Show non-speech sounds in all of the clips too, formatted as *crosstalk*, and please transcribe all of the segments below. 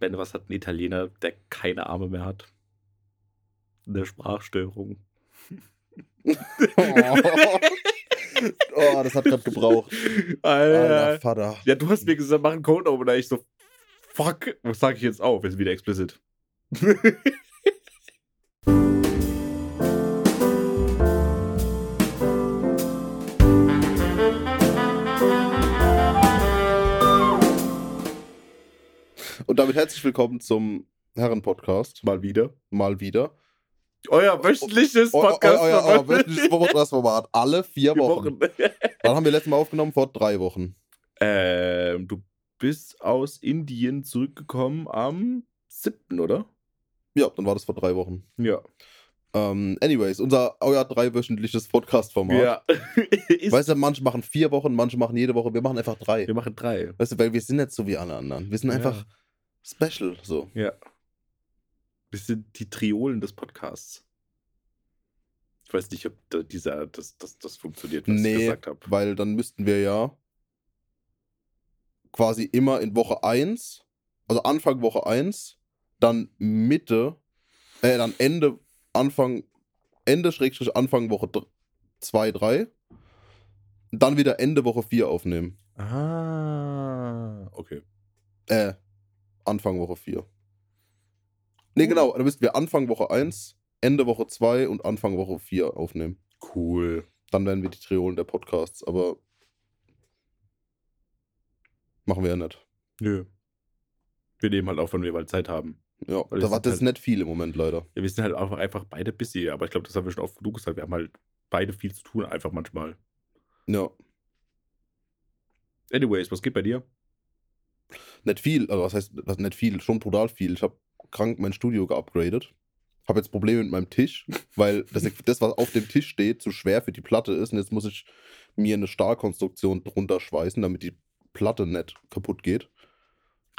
Ben, was hat ein Italiener, der keine Arme mehr hat? Eine Sprachstörung. Oh, *laughs* oh das hat gerade gebraucht. Alter, Alter. Vater. Ja, du hast mir gesagt, mach einen Code Opener. Ich so, fuck, was sag ich jetzt auf? Ist wieder explicit. *laughs* Und damit herzlich willkommen zum Herren-Podcast. Mal wieder. Mal wieder. Euer wöchentliches Podcast. Euer, euer wöchentliches Podcast-Format. Alle vier Wochen. Wann haben wir letztes Mal aufgenommen? Vor drei Wochen. ähm, du bist aus Indien zurückgekommen am 7., oder? Ja, dann war das vor drei Wochen. Ja. Ähm, anyways, unser euer dreiwöchentliches Podcast-Format. Ja. *laughs* Weißt du, manche machen vier Wochen, manche machen jede Woche. Wir machen einfach drei. wir machen drei. Weißt du, weil wir sind nicht so wie alle anderen. Wir sind einfach Ja. Special. So. Ja. Wir sind die Triolen des Podcasts. Ich weiß nicht, ob da dieser, das, das, das funktioniert, was ich Nee, gesagt habe. weil dann müssten wir ja quasi immer in Woche 1, also Anfang Woche 1, dann Mitte, äh, dann Ende, Anfang, Ende Schrägstrich Anfang Woche 2, 3, dann wieder Ende Woche 4 aufnehmen. Ah, okay. Äh, Anfang Woche 4. Nee, genau, dann müssten wir Anfang Woche 1, Ende Woche 2 und Anfang Woche 4 aufnehmen. Cool. Dann wären wir die Triolen der Podcasts, aber machen wir ja nicht. Nö. Wir nehmen halt auf, wenn wir mal Zeit haben. Ja, Weil da war das halt- nicht viel im Moment leider. Ja, wir sind halt einfach, einfach beide busy, aber ich glaube, das haben wir schon oft genug gesagt. Wir haben halt beide viel zu tun, einfach manchmal. Ja, Anyways, was geht bei dir? Nicht viel, also was heißt was nicht viel, schon brutal viel. Ich habe krank mein Studio geupgradet. Habe jetzt Probleme mit meinem Tisch, *laughs* weil das, das, was auf dem Tisch steht, zu schwer für die Platte ist. Und jetzt muss ich mir eine Stahlkonstruktion drunter schweißen, damit die Platte nicht kaputt geht.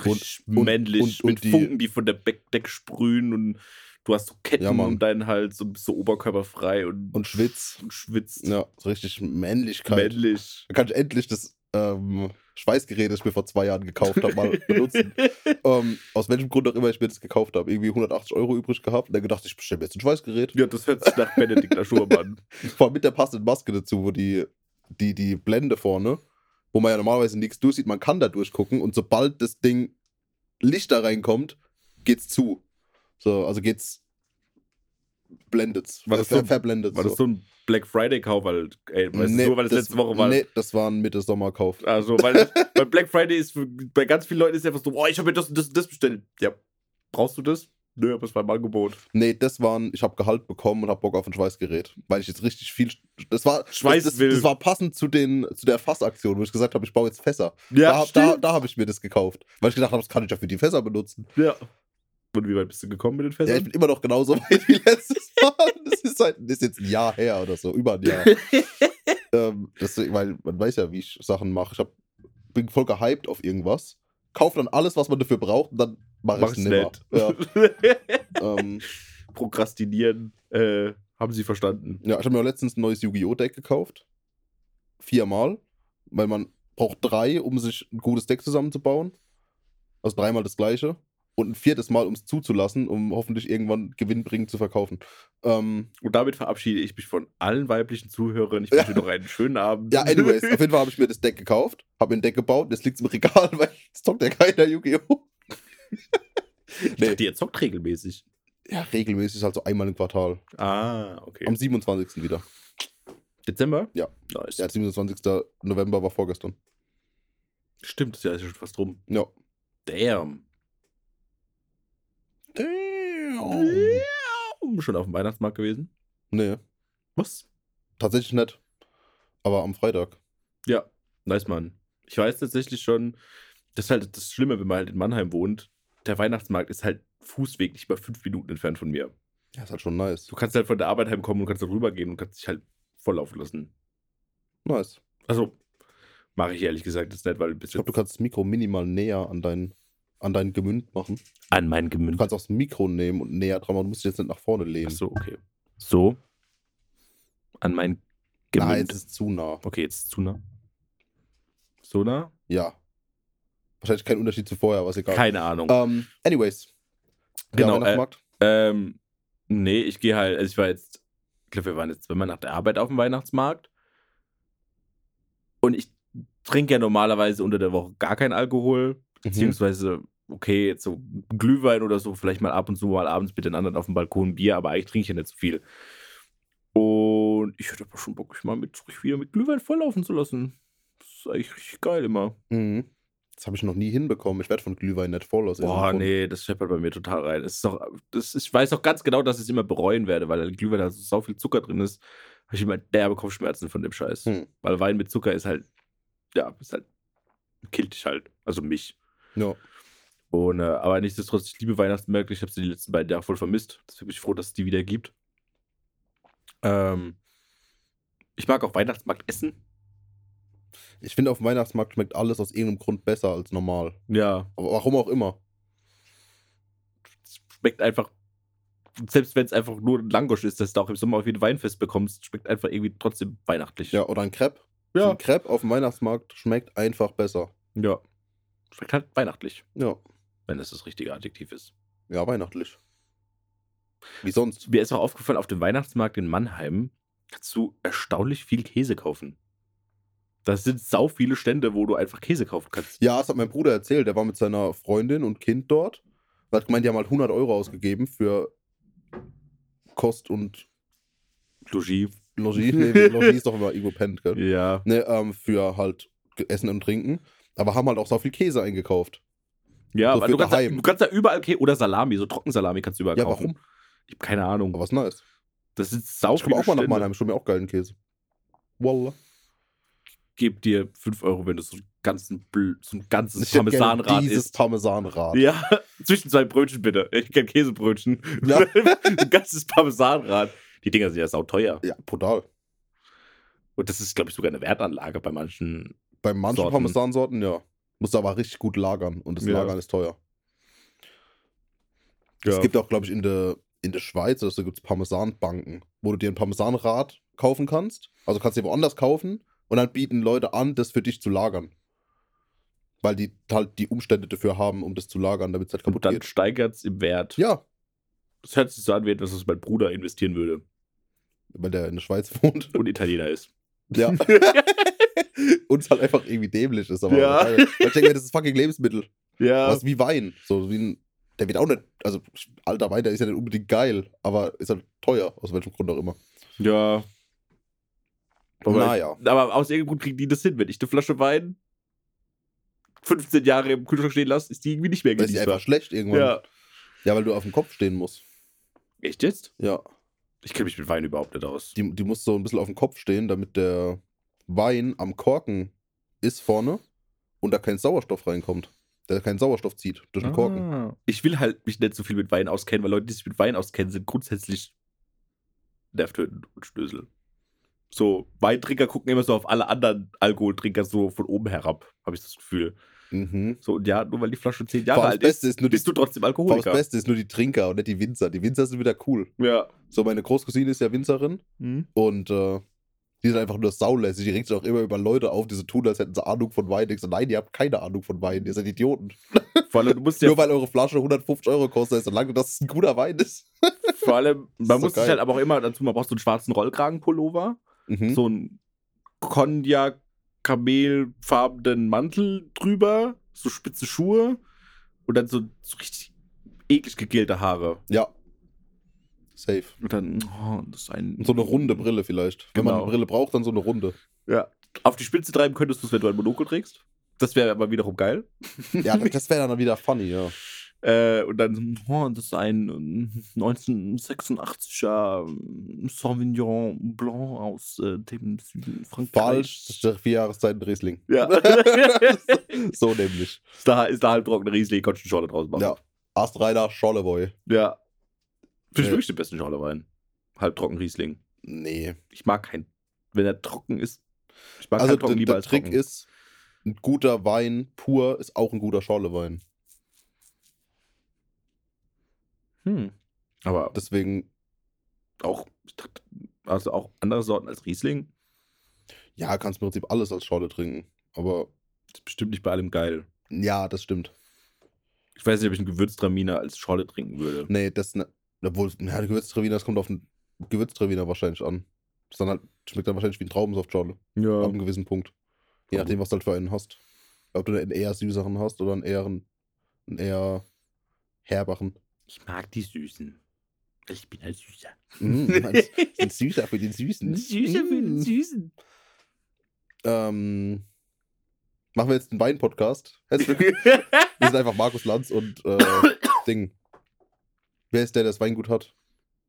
Und- und- männlich, und- und mit die- Funken, die von der Be- Decke sprühen und du hast so Ketten Ja, um deinen Hals und bist so oberkörperfrei und, Und schwitz. und schwitzt. Ja, so richtig Männlichkeit. Männlich. Da kann ich endlich das ähm, Schweißgerät, das ich mir vor zwei Jahren gekauft habe, mal benutzen. *laughs* ähm, aus welchem Grund auch immer ich mir das gekauft habe. Irgendwie 180 Euro übrig gehabt und dann gedacht, ich bestelle mir jetzt ein Schweißgerät. Ja, das hört sich nach Benedikt Schurmann *laughs* an. Vor allem mit der passenden Maske dazu, wo die, die, die Blende vorne, wo man ja normalerweise nichts durchsieht, man kann da durchgucken und sobald das Ding Licht da reinkommt, geht's zu. So, also geht's blendet's. War das so- verblendet. War das so ein Black Friday-Kauf? Weil, ey, weißt Nee, du, weil es letzte Woche war. Nee, das war ein Mitte-Sommer-Kauf. Also, weil *laughs* bei Black Friday ist für, bei ganz vielen Leuten ist einfach so, oh, ich habe mir das und das und das bestellt. Ja, brauchst du das? Nö, aber es war im Angebot. Nee, das waren, ich habe Gehalt bekommen und habe Bock auf ein Schweißgerät. Weil ich jetzt richtig viel. Das war, Schweiß das, das, will. das war passend zu, den, zu der Fassaktion, wo ich gesagt habe, ich baue jetzt Fässer. Ja, da da, da habe ich mir das gekauft. Weil ich gedacht habe, das kann ich ja für die Fässer benutzen. Ja. Und wie weit bist du gekommen mit den Ja, ich Fässern? bin immer noch genauso *laughs* weit wie letztes Mal. Das ist, halt, das ist jetzt ein Jahr her oder so, über ein Jahr. *laughs* ähm, deswegen, weil man weiß ja, wie ich Sachen mache. Ich hab, bin voll gehypt auf irgendwas, kaufe dann alles, was man dafür braucht und dann mache Mach ich es nimmer. nicht. Ja, *laughs* ähm, Prokrastinieren, äh, haben sie verstanden. ja, ich habe mir auch letztens ein neues Yu-Gi-Oh! Deck gekauft. Viermal. Weil man braucht drei, um sich ein gutes Deck zusammenzubauen. Also dreimal das gleiche. Und ein viertes Mal, um es zuzulassen, um hoffentlich irgendwann gewinnbringend zu verkaufen. Ähm, Und damit verabschiede ich mich von allen weiblichen Zuhörern. Ich wünsche dir noch einen schönen Abend. Ja, anyways, auf jeden Fall habe ich mir das Deck gekauft, habe mir ein Deck gebaut, jetzt liegt es im Regal, *laughs* weil es zockt ja keiner Yu-Gi-Oh! Ich dachte, ihr zockt regelmäßig. Ja, regelmäßig halt so einmal im Quartal. Ah, okay. Am 27. wieder. Dezember? Ja. Nice. Der 27. November war vorgestern. Stimmt, das Jahr ist ja schon fast rum. Ja. Damn. Schon auf dem Weihnachtsmarkt gewesen? Nee, Was? tatsächlich nicht. Aber am Freitag. Ja, nice, Mann. Ich weiß tatsächlich schon, das ist halt das Schlimme, wenn man halt in Mannheim wohnt. Der Weihnachtsmarkt ist halt Fußweg nicht mal fünf Minuten entfernt von mir. Ja, ist halt schon nice. Du kannst halt von der Arbeit heimkommen und kannst rübergehen und kannst dich halt volllaufen lassen. Nice. Also, mache ich ehrlich gesagt jetzt nicht, weil bis Ich glaube, du kannst das Mikro minimal näher an dein, an dein Gemünd machen. an mein Du Gemünd. kannst auch das Mikro nehmen und näher dran machen. Du musst jetzt nicht nach vorne lehnen. Ach so, okay. So. An mein Nein, Gemünd. es ist zu nah. okay, jetzt zu nah. So nah? Ja. Wahrscheinlich kein Unterschied zu vorher, was egal. Keine Ahnung. Ähm, anyways. Genau, Weihnachtsmarkt. Ähm, nee, ich gehe halt, also ich war jetzt, ich glaube, wir waren jetzt zweimal nach der Arbeit auf dem Weihnachtsmarkt. Und ich trinke ja normalerweise unter der Woche gar keinen Alkohol, Mhm. beziehungsweise, okay, jetzt so Glühwein oder so, vielleicht mal ab und zu mal abends mit den anderen auf dem Balkon Bier, aber eigentlich trinke ich ja nicht so viel. Und ich hätte aber schon Bock, mich mal mit, wieder mit Glühwein volllaufen zu lassen. Das ist eigentlich richtig geil immer. Mhm. Das habe ich noch nie hinbekommen. Ich werde von Glühwein nicht voll aus Boah, nee, das scheppert bei mir total rein. Das ist doch, das, ich weiß auch ganz genau, dass ich es immer bereuen werde, weil Glühwein da so sau viel Zucker drin ist. Habe ich immer derbe Kopfschmerzen von dem Scheiß. Hm. Weil Wein mit Zucker ist halt, ja, ist halt, killt dich halt. Also mich. Ja. Und, äh, aber nichtsdestotrotz, ich liebe Weihnachtsmärkte. Ich habe sie die letzten beiden Jahre voll vermisst. Deswegen bin ich froh, dass es die wieder gibt. Ähm, ich mag auch Weihnachtsmarkt essen. Ich finde, auf dem Weihnachtsmarkt schmeckt alles aus irgendeinem Grund besser als normal. Ja, Aber warum auch immer. es schmeckt einfach, selbst wenn es einfach nur ein Langosch ist, das du auch im Sommer auf jeden Weinfest bekommst, schmeckt einfach irgendwie trotzdem weihnachtlich. Ja, oder ein Crepe. Ja. Ein Crepe auf dem Weihnachtsmarkt schmeckt einfach besser. Ja. Schmeckt halt weihnachtlich, Ja. Wenn es das richtige Adjektiv ist. Ja, weihnachtlich. Wie sonst? Mir ist auch aufgefallen, auf dem Weihnachtsmarkt in Mannheim kannst du erstaunlich viel Käse kaufen. Das sind sau viele Stände, wo du einfach Käse kaufen kannst. Ja, das hat mein Bruder erzählt. Der war mit seiner Freundin und Kind dort. Er hat gemeint, die haben halt 100 Euro ausgegeben für Kost und Logis. Logis. Nee, Logis ist doch immer irgendwo pennt, gell? Ja. Ne, ähm, für halt Essen und Trinken. Aber haben halt auch so viel Käse eingekauft. Ja, So aber du kannst, da, du kannst da überall Käse oder Salami, so Trockensalami kannst du überall Ja, kaufen. warum? Ich habe keine Ahnung. Aber was nice. Das sind sau Ich komme auch mal nach. Mannheim, schon mir auch geilen Käse. Wallah. Geb dir 5 Euro, wenn du so, ganzen, so ein ganzes Ich Parmesanrad Dieses isst. Parmesanrad. Ja, *laughs* zwischen zwei Brötchen bitte. Ich kenn Käsebrötchen. Ja. *laughs* ein ganzes Parmesanrad. Die Dinger sind ja sauteuer. Ja, brutal. Und das ist, glaube ich, sogar eine Wertanlage bei manchen. Bei manchen Sorten. Parmesansorten, ja. Musst du aber richtig gut lagern. Und das Ja. Lagern ist teuer. Es gibt auch, glaube ich, in der, in der Schweiz, also gibt es Parmesanbanken, wo du dir ein Parmesanrad kaufen kannst. Also kannst du dir woanders kaufen und dann bieten Leute an, das für dich zu lagern. Weil die halt die Umstände dafür haben, um das zu lagern, damit es halt und kaputt dann geht. steigert es im Wert. Ja, Das hört sich so an, wie etwas, was mein Bruder investieren würde. weil der in der Schweiz wohnt. Und Italiener ist. Ja. *laughs* *laughs* *laughs* und es halt einfach irgendwie dämlich ist. Aber Ja. Ich denke, mir, das ist fucking Lebensmittel. Ja. Das ist wie Wein. So wie ein, der wird auch nicht, also alter Wein, der ist ja nicht unbedingt geil, aber ist halt teuer, aus welchem Grund auch immer. Ja. Aber, Naja. aber aus irgendeinem Grund kriegen die das hin. Wenn ich eine Flasche Wein 15 Jahre im Kühlschrank stehen lasse, ist die irgendwie nicht mehr Weil die genießbar. einfach schlecht irgendwann. Ja. Ja, weil du auf dem Kopf stehen musst. Echt jetzt? Ja. Ich kenne mich mit Wein überhaupt nicht aus. Die, die muss so ein bisschen auf dem Kopf stehen, damit der Wein am Korken ist vorne und da kein Sauerstoff reinkommt. Der keinen Sauerstoff zieht durch den Korken. Ah. Ich will halt mich nicht so viel mit Wein auskennen, weil Leute, die sich mit Wein auskennen, sind grundsätzlich nervtötend und Stößel. So, Weintrinker gucken immer so auf alle anderen Alkoholtrinker so von oben herab, habe ich das Gefühl. Mhm. So, und ja, nur weil die Flasche 10 Vor Jahre alt ist, ist nur die, bist du trotzdem allem das Alkoholiker. Beste ist nur die Trinker und nicht die Winzer. Die Winzer sind wieder cool. Ja. So, meine Großcousine ist ja Winzerin Hm? und äh, die sind einfach nur saulässig. Die regt sich auch immer über Leute auf, die so tun, als hätten sie Ahnung von Wein. Ich so, nein, ihr habt keine Ahnung von Wein. Ihr seid Idioten. Vor allem, du musst *laughs* ja, Nur weil eure Flasche 150 Euro kostet, solange das ein guter Wein ist. *laughs* vor allem, man so muss sich halt aber auch immer dazu, man braucht so einen schwarzen Rollkragenpullover, Mhm. so einen Cognac kamelfarbenen Mantel drüber, so spitze Schuhe und dann so, so richtig eklig gegelte Haare. Ja. Safe. Und dann, oh, das ist ein. Und so eine runde Brille vielleicht. Wenn man Genau. eine Brille braucht, dann so eine runde. Ja. Auf die Spitze treiben könntest du es, wenn du ein Monokel trägst. Das wäre aber wiederum geil. *laughs* Ja, das wäre dann wieder funny, ja. Äh, und dann, oh, das ist ein ähm, 1986er ähm, Sauvignon Blanc aus äh, dem Süden Frankreichs. Falsch, das ist vier Jahreszeiten Riesling. Ja. *laughs* so nämlich. ist, da, ist da halb trockene Riesling, kannst du eine Schorle draus machen. Ja. Astreiner Scholleboy. Ja. Finde ich Äh. wirklich den besten Schorlewein. Halbtrocken Riesling. Nee. Ich mag keinen, wenn er trocken ist. Ich mag Also keinen trocken der, lieber der als Trick trocken. ist, ein guter Wein pur ist auch ein guter Schorlewein. Hm. Aber Deswegen, auch, also auch andere Sorten als Riesling. ja, kannst im Prinzip alles als Schorle trinken. Aber Ist bestimmt nicht bei allem geil. Ja, das stimmt. Ich weiß nicht, ob ich einen Gewürztraminer als Schorle trinken würde. Nee, das, ne, obwohl, ja, der Gewürztraviner, das kommt auf den Gewürztraviner wahrscheinlich an. Das dann halt, schmeckt dann wahrscheinlich wie ein Traubensaftschorle. Ja. Ab einem gewissen Punkt. Je nachdem, was du halt für einen hast. Ob du einen eher süßeren hast oder einen eher, einen eher herberen. Ich mag die Süßen. Ich bin ein Süßer. Mm, ein, ein Süßer für den Süßen. *laughs* Mm. Süßen. Ähm, machen wir jetzt einen Wein-Podcast. Herzlich willkommen. Wir sind *laughs* einfach Markus Lanz und äh, Ding. Wer ist der, der das Weingut hat?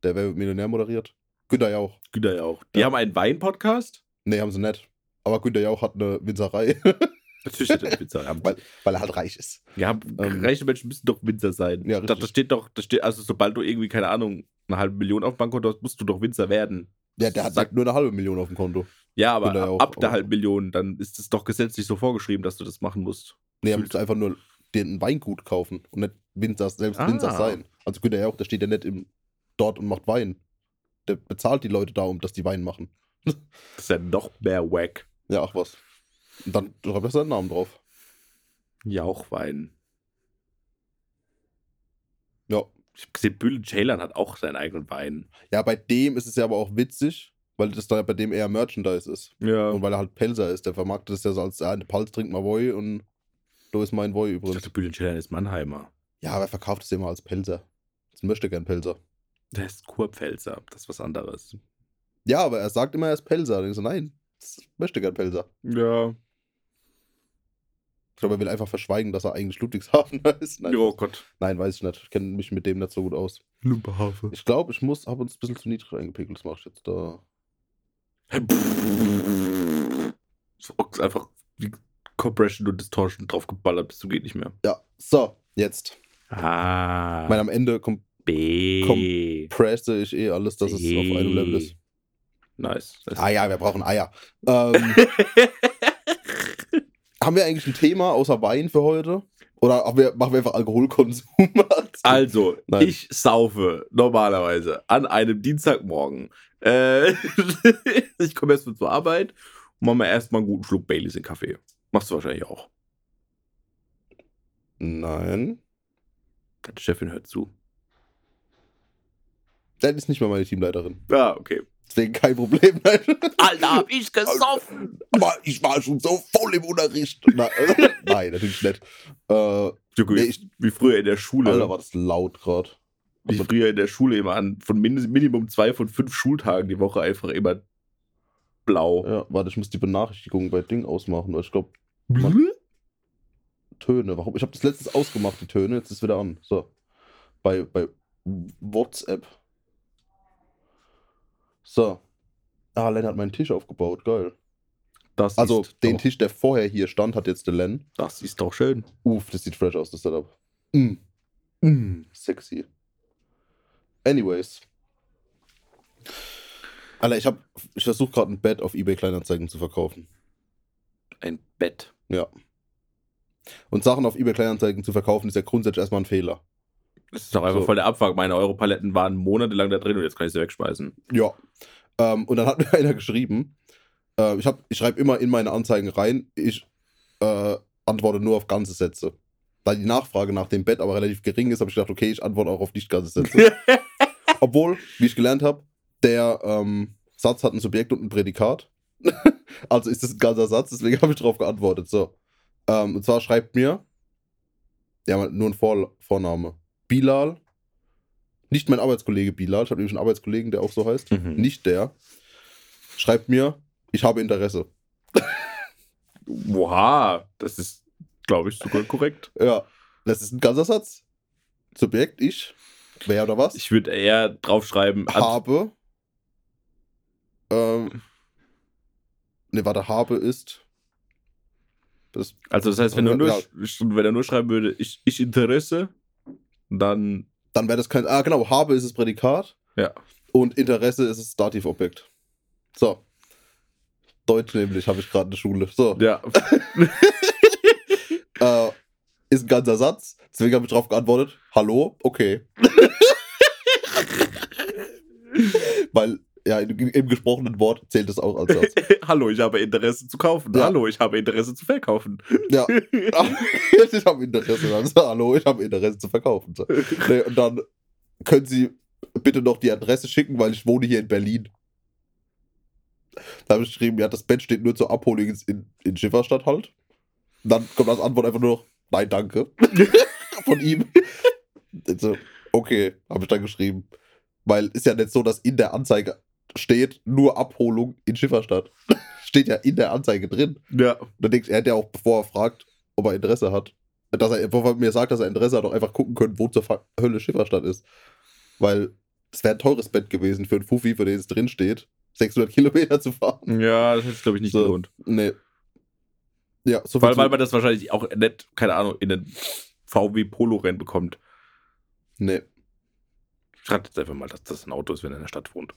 Der Wer Millionär moderiert? Günther Jauch. Günther Jauch. Die Ja. haben einen Wein-Podcast? Nee, haben sie nicht. Aber Günther Jauch hat eine Winzerei, *laughs* Natürlich hat er Winzer. *laughs* Weil, weil er halt reich ist. ja, Ähm, reiche Menschen müssen doch Winzer sein. Ja, da, da steht doch, da steht, also sobald du irgendwie, keine Ahnung, eine halbe Million auf dem Bankkonto hast, musst du doch Winzer werden. Ja, der hat Sag- nur eine halbe Million auf dem Konto. Ja, aber Jauch, ab der halben Million, dann ist es doch gesetzlich so vorgeschrieben, dass du das machen musst. Nee, er muss einfach nur den Weingut kaufen und nicht Winzer, selbst Ah. Winzer sein. Also Günther Jauch, der steht ja nicht im, dort und macht Wein. Der bezahlt die Leute da, um dass die Wein machen. Das *laughs* ist ja noch mehr wack. Ja, ach was. Und dann schreibt er seinen Namen drauf. Jauchwein. Ja. Ich habe gesehen, Bülent Ceylan hat auch seinen eigenen Wein. Ja, bei dem ist es ja aber auch witzig, weil das da bei dem eher Merchandise ist. Ja. Und weil er halt Pelzer ist. Der vermarktet es ja so als, ja, eine Palz trinkt mal Woi und du ist mein Ich übrigens. dachte, Bülent Ceylan ist Mannheimer. Ja, aber er verkauft es immer als Pelzer. Das möchte gern Pelzer. Der ist Kurpfälzer. Das ist was anderes. Ja, aber er sagt immer, er ist Pelzer. Und ich so, nein, das möchte gern Pelzer. Ja. Ich glaube, er will einfach verschweigen, dass er eigentlich Ludwigshafen *laughs* ist. Nein, Oh Gott. nein weiß ich nicht. Ich kenne mich mit dem nicht so gut aus. Lumperhafe. Ich glaube, ich muss, habe uns ein bisschen zu niedrig eingepegelt. Das mache ich jetzt da. So, ist einfach die Compression und Distortion draufgeballert, bis du geht nicht mehr. Ja, so, jetzt. Ah. Ich meine, am Ende B. compresse ich eh alles, dass es auf einem Level ist. Nice. Ah ja, wir brauchen Eier. Ähm, *laughs* haben wir eigentlich ein Thema außer Wein für heute? Oder haben wir, machen wir einfach Alkoholkonsum? *laughs* Also, Nein. ich saufe normalerweise an einem Dienstagmorgen. Äh, *laughs* ich komme erstmal zur Arbeit und mache mir erstmal einen guten Schluck Baileys in Kaffee. Machst du wahrscheinlich auch. Nein. Deine Chefin hört zu. Das ist nicht mehr meine Teamleiterin. Ja, okay. Deswegen kein Problem. Nein. *laughs* Alter, hab ich gesoffen! Aber ich war schon so voll im Unterricht. Nein, *laughs* Nein natürlich nicht. Äh, Junge, Nee, wie- ich- wie früher in der Schule. Alter, war das laut gerade. wie früher in der Schule immer an, von min Minimum zwei von fünf Schultagen die Woche einfach immer blau. Ja, warte, ich muss die Benachrichtigung bei Ding ausmachen, weil ich glaube, Töne. Warum? Ich habe das letztens ausgemacht, die Töne. Jetzt ist es wieder an. So. Bei, bei WhatsApp. So. Ah, Len hat meinen Tisch aufgebaut. Geil. Das Also, den doch, Tisch, der vorher hier stand, hat jetzt der Len. Das ist doch schön. Uff, das sieht fresh aus, das Setup. Mm, sexy. Anyways. Alter, ich hab, ich versuche gerade ein Bett auf eBay Kleinanzeigen zu verkaufen. Ein Bett. Ja. Und Sachen auf eBay Kleinanzeigen zu verkaufen, ist ja grundsätzlich erstmal ein Fehler. Das ist doch einfach So. voll der Abfuck. Meine Europaletten waren monatelang da drin und jetzt kann ich sie wegschmeißen. Ja. Ähm, und dann hat *laughs* mir einer geschrieben, äh, ich, hab- ich schreibe immer in meine Anzeigen rein, ich äh, antworte nur auf ganze Sätze. Da die Nachfrage nach dem Bett aber relativ gering ist, habe ich gedacht, okay, ich antworte auch auf nicht ganze Sätze. *laughs* Obwohl, wie ich gelernt habe, der ähm, Satz hat ein Subjekt und ein Prädikat. Also ist das ein ganzer Satz, deswegen *laughs* habe ich darauf geantwortet. So. Ähm, und zwar schreibt mir, ja, nur ein Vor Vorname. Bilal. Nicht mein Arbeitskollege Bilal, ich habe nämlich einen Arbeitskollegen, der auch so heißt. Mhm. Nicht der. Schreibt mir, ich habe Interesse. Oha, das ist, glaube ich, sogar korrekt. *laughs* Ja, das ist ein ganzer Satz. Subjekt, ich. Wer oder was? Ich würde eher draufschreiben, habe. Ähm. Ne, warte, habe ist. Das, also das heißt, wenn er nur, Ja. wenn er nur schreiben würde, ich, ich Interesse, dann dann wäre das kein. Ah, genau, habe ist das Prädikat. Ja. Und Interesse ist das Dativobjekt. So. Deutsch nämlich, habe ich gerade in der Schule. So. ja. *laughs* *laughs* Äh, ist ein ganzer Satz. Deswegen habe ich darauf geantwortet: Hallo, okay. *laughs* Weil Ja, im, gesprochenen Wort zählt das auch als Satz. *laughs* Hallo, ich habe Interesse zu kaufen. Ja. Hallo, ich habe Interesse zu verkaufen. Ja. *laughs* *laughs* ich habe Interesse. Dann so, Hallo, ich habe Interesse zu verkaufen. Nee, und dann können Sie bitte noch die Adresse schicken, weil ich wohne hier in Berlin. Da habe ich geschrieben, ja, das Bett steht nur zur Abholung in, in, in Schifferstadt halt. Und dann kommt als Antwort einfach nur noch, nein, danke. Von ihm. Also, okay, habe ich dann geschrieben. Weil ist ja nicht so, dass in der Anzeige steht nur Abholung in Schifferstadt. *laughs* steht ja in der Anzeige drin. Ja. Und dann denkt er, hätte ja auch, bevor er fragt, ob er Interesse hat, dass er, bevor er mir sagt, dass er Interesse hat, auch einfach gucken können, wo zur Hölle Schifferstadt ist. Weil es wäre ein teures Bett gewesen für einen Fuffi, für den es drin steht, 600 Kilometer zu fahren. Ja, das hätte es, glaube ich, nicht So. gelohnt. Nee. Ja, so weil zu- man das wahrscheinlich auch nicht, keine Ahnung, in den VW-Polo-Rennen bekommt. Nee. Schreibt jetzt einfach mal, dass das ein Auto ist, wenn er in der Stadt wohnt.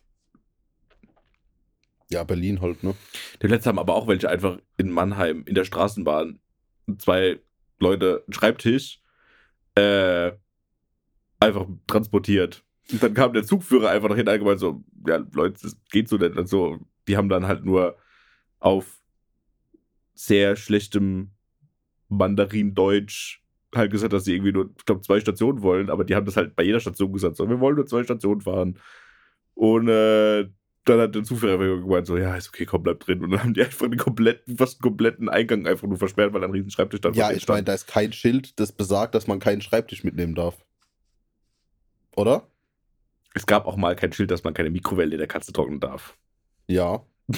Ja, Berlin halt, ne? Die letzten haben aber auch welche einfach in Mannheim in der Straßenbahn zwei Leute einen Schreibtisch äh, einfach transportiert. Und dann kam der Zugführer einfach nach hinten allgemein so, ja, Leute, das geht so nicht. Und so, die haben dann halt nur auf sehr schlechtem Mandarin-Deutsch halt gesagt, dass sie irgendwie nur, ich glaube, zwei Stationen wollen, aber die haben das halt bei jeder Station gesagt, so, wir wollen nur zwei Stationen fahren. Und äh, dann hat der einfach gemeint, so, ja, ist okay, komm, bleib drin. Und dann haben die einfach den kompletten, fast einen kompletten Eingang einfach nur versperrt, weil ein riesen Schreibtisch stand. Ja, ich meine, da ist kein Schild, das besagt, dass man keinen Schreibtisch mitnehmen darf. Oder? Es gab auch mal kein Schild, dass man keine Mikrowelle in der Katze trocknen darf. Ja. *laughs*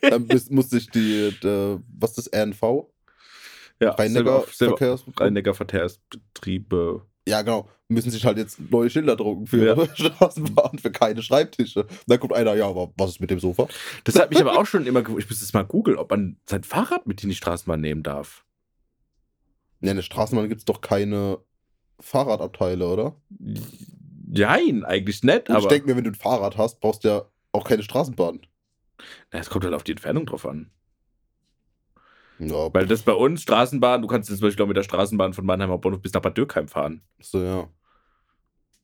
Dann musste ich die, die, was ist das, RNV? ja, Rhein-Neckar Ja, genau. Müssen sich halt jetzt neue Schilder drucken für Ja. *laughs* Straßenbahn, für keine Schreibtische. Dann kommt einer, ja, aber was ist mit dem Sofa? Das hat mich aber auch schon immer, ge- ich müsste es mal googeln, ob man sein Fahrrad mit in die Straßenbahn nehmen darf. Ja, in der Straßenbahn gibt es doch keine Fahrradabteile, oder? Nein, eigentlich nicht, Und aber ich denke mir, wenn du ein Fahrrad hast, brauchst du ja auch keine Straßenbahn. na, es kommt halt auf die Entfernung drauf an. Ja, Weil das bei uns, Straßenbahn, du kannst jetzt zum Beispiel auch mit der Straßenbahn von Mannheimer Bahnhof bis nach Bad Dürkheim fahren. so, ja.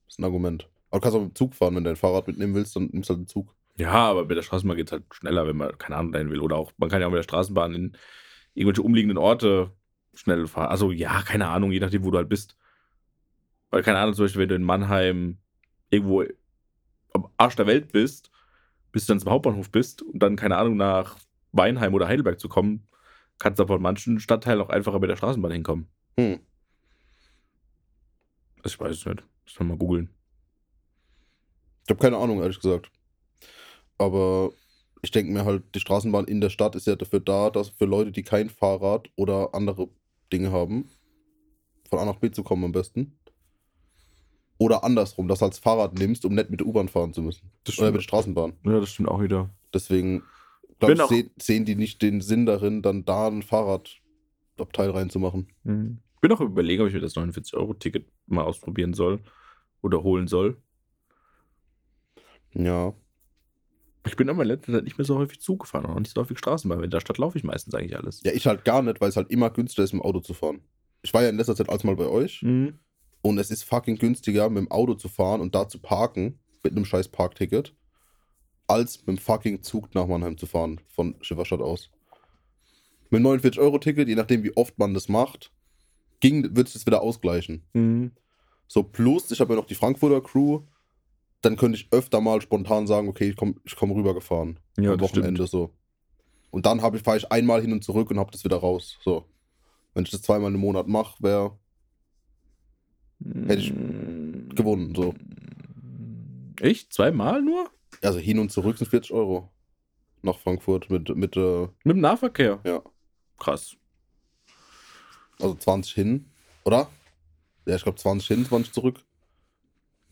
Das ist ein Argument. Aber du kannst auch mit dem Zug fahren, wenn du dein Fahrrad mitnehmen willst, dann nimmst du halt den Zug. Ja, aber mit der Straßenbahn geht es halt schneller, wenn man, keine Ahnung, dahin will. Oder auch, man kann ja auch mit der Straßenbahn in irgendwelche umliegenden Orte schnell fahren. Also ja, keine Ahnung, je nachdem, wo du halt bist. Weil, keine Ahnung, zum Beispiel, wenn du in Mannheim irgendwo am Arsch der Welt bist, bis du dann zum Hauptbahnhof bist und dann, keine Ahnung, nach Weinheim oder Heidelberg zu kommen, kannst du aber in manchen Stadtteilen auch einfacher mit der Straßenbahn hinkommen. Hm. Also ich weiß es nicht. Muss man mal googeln. Ich habe keine Ahnung, ehrlich gesagt. Aber ich denke mir halt, die Straßenbahn in der Stadt ist ja dafür da, dass für Leute, die kein Fahrrad oder andere Dinge haben, von A nach B zu kommen am besten. Oder andersrum, dass du als Fahrrad nimmst, um nicht mit der U-Bahn fahren zu müssen. Das Oder mit der Straßenbahn. Ja, das stimmt auch wieder. Deswegen Bin glaub auch- ich, seh, sehen die nicht den Sinn darin, dann da ein Fahrradabteil reinzumachen. Mhm. Ich bin auch überlegen, ob ich mir das 49-Euro-Ticket mal ausprobieren soll oder holen soll. Ja. Ich bin aber in letzter Zeit nicht mehr so häufig Zug gefahren und auch nicht so häufig Straßenbahn. In der Stadt laufe ich meistens eigentlich alles. Ja, ich halt gar nicht, weil es halt immer günstiger ist, mit dem Auto zu fahren. Ich war ja in letzter Zeit als mal bei euch Mhm. und es ist fucking günstiger, mit dem Auto zu fahren und da zu parken, mit einem scheiß Parkticket, als mit dem fucking Zug nach Mannheim zu fahren, von Schifferstadt aus. Mit dem 49-Euro-Ticket, je nachdem wie oft man das macht, ging, wird es das wieder ausgleichen. Mhm. So, plus, ich habe ja noch die Frankfurter Crew, dann könnte ich öfter mal spontan sagen, okay, ich komme ich komm rübergefahren. Ja, am Wochenende so. Und dann habe ich, fahre ich einmal hin und zurück und habe das wieder raus. So. Wenn ich das zweimal im Monat mache, wäre Hätte ich Mhm. gewonnen. So. Ich? Zweimal nur? Also hin und zurück sind 40 Euro. Nach Frankfurt mit, mit äh, Mit dem Nahverkehr? Ja. Krass. also 20 hin, oder? Ja, ich glaube 20 hin, 20 zurück.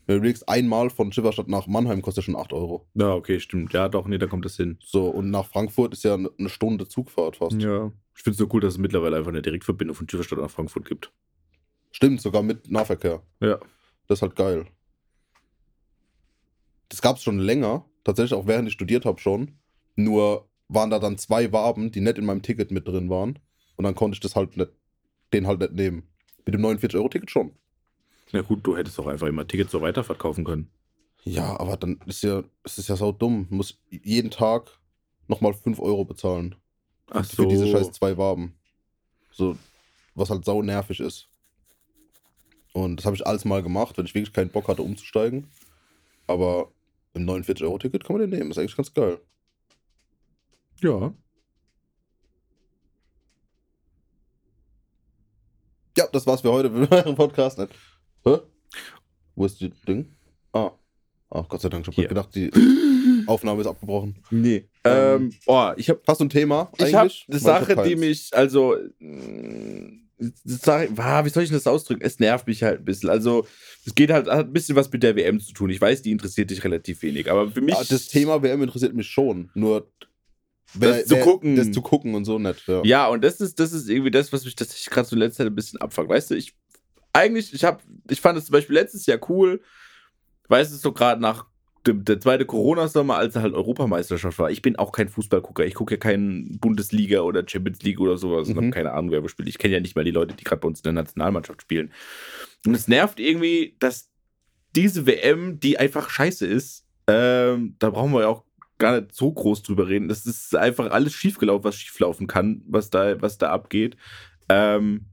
Wenn du überlegst, einmal von Schifferstadt nach Mannheim kostet schon 8 Euro. Ja, okay, stimmt. Ja, doch, nee, da kommt das hin. So, und nach Frankfurt ist ja eine eine Stunde Zugfahrt fast. Ja. Ich finde es so cool, dass es mittlerweile einfach eine Direktverbindung von Schifferstadt nach Frankfurt gibt. Stimmt, sogar mit Nahverkehr. Ja. Das ist halt geil. Das gab es schon länger, tatsächlich auch während ich studiert habe schon. Nur waren da dann zwei Waben, die nicht in meinem Ticket mit drin waren. Und dann konnte ich das halt nicht, den halt nicht nehmen. Mit dem 49-Euro-Ticket schon. Ja gut, du hättest auch einfach immer Tickets zur Weiterfahrt kaufen können. Ja, aber dann ist ja, es ist ja sau dumm. Muss jeden Tag nochmal 5 Euro bezahlen. Ach Für diese scheiß zwei Waben. So, was halt sau nervig ist. Und das habe ich alles mal gemacht, wenn ich wirklich keinen Bock hatte umzusteigen. Aber im 49-Euro-Ticket kann man den nehmen. ist eigentlich ganz geil. Ja. Ja, das war's für heute für euren Podcast. Hä? Wo ist die Ding? Ah. Ach, Gott sei Dank. Ich Hier. habe gedacht, die *laughs* Aufnahme ist abgebrochen. Nee. Ähm, Ähm, boah, ich habe Hast du ein Thema? ich habe eigentlich? eine hab Sache, die mich, also, mh, das ah, wie soll ich das ausdrücken? Es nervt mich halt ein bisschen. Also, es geht halt, hat ein bisschen was mit der WM zu tun. Ich weiß, die interessiert dich relativ wenig, aber für mich. Ja, das Thema WM interessiert mich schon. Nur wer, zu wer- gucken. Das zu gucken und so nicht. Ja. Ja, und das ist, das ist irgendwie das, was mich tatsächlich gerade so in letzter Zeit ein bisschen abfuckt. Weißt du, ich eigentlich, ich habe, ich fand es zum Beispiel letztes Jahr cool, weißt du, so gerade nach der zweite Corona-Sommer, als er halt Europameisterschaft war. Ich bin auch kein Fußballgucker. Ich gucke ja keinen Bundesliga oder Champions League oder sowas und Mhm. habe keine Ahnung, wer spielt. Ich kenne ja nicht mal die Leute, die gerade bei uns in der Nationalmannschaft spielen. Und es nervt irgendwie, dass diese WM, die einfach scheiße ist, ähm, da brauchen wir ja auch gar nicht so groß drüber reden. Das ist einfach alles schiefgelaufen, was schieflaufen kann, was da, was da abgeht. Ähm,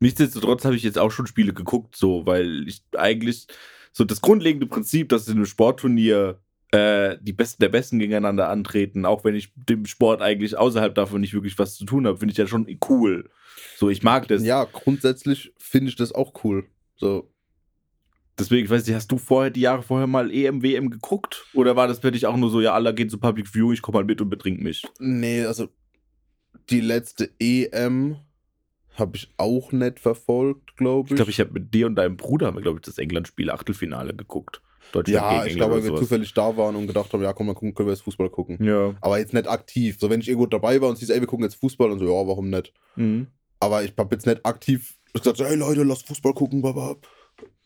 nichtsdestotrotz habe ich jetzt auch schon Spiele geguckt, so, weil ich eigentlich so das grundlegende Prinzip, dass in einem Sportturnier äh, die Besten der Besten gegeneinander antreten, auch wenn ich dem Sport eigentlich außerhalb davon nicht wirklich was zu tun habe, finde ich ja schon cool. So, ich mag das. ja, grundsätzlich finde ich das auch cool. So, Deswegen, ich weiß nicht, hast du vorher die Jahre vorher mal EM, WM geguckt? Oder war das für dich auch nur so, ja, Allah geht zu Public View, ich komme mal mit und betrink mich? nee, also die letzte EM habe ich auch nicht verfolgt, glaube ich. Ich glaube, ich habe mit dir und deinem Bruder, haben wir, glaube ich, das England-Spiel Achtelfinale geguckt. Deutschland ja, ich glaube, weil wir zufällig da waren und gedacht haben, ja, komm, dann gucken, können wir jetzt Fußball gucken. Ja. Aber jetzt nicht aktiv. So, wenn ich irgendwo dabei war und siehst, ey, wir gucken jetzt Fußball und so, ja, warum nicht? Mhm. Aber ich habe jetzt nicht aktiv gesagt, so, ey Leute, lass Fußball gucken, baba.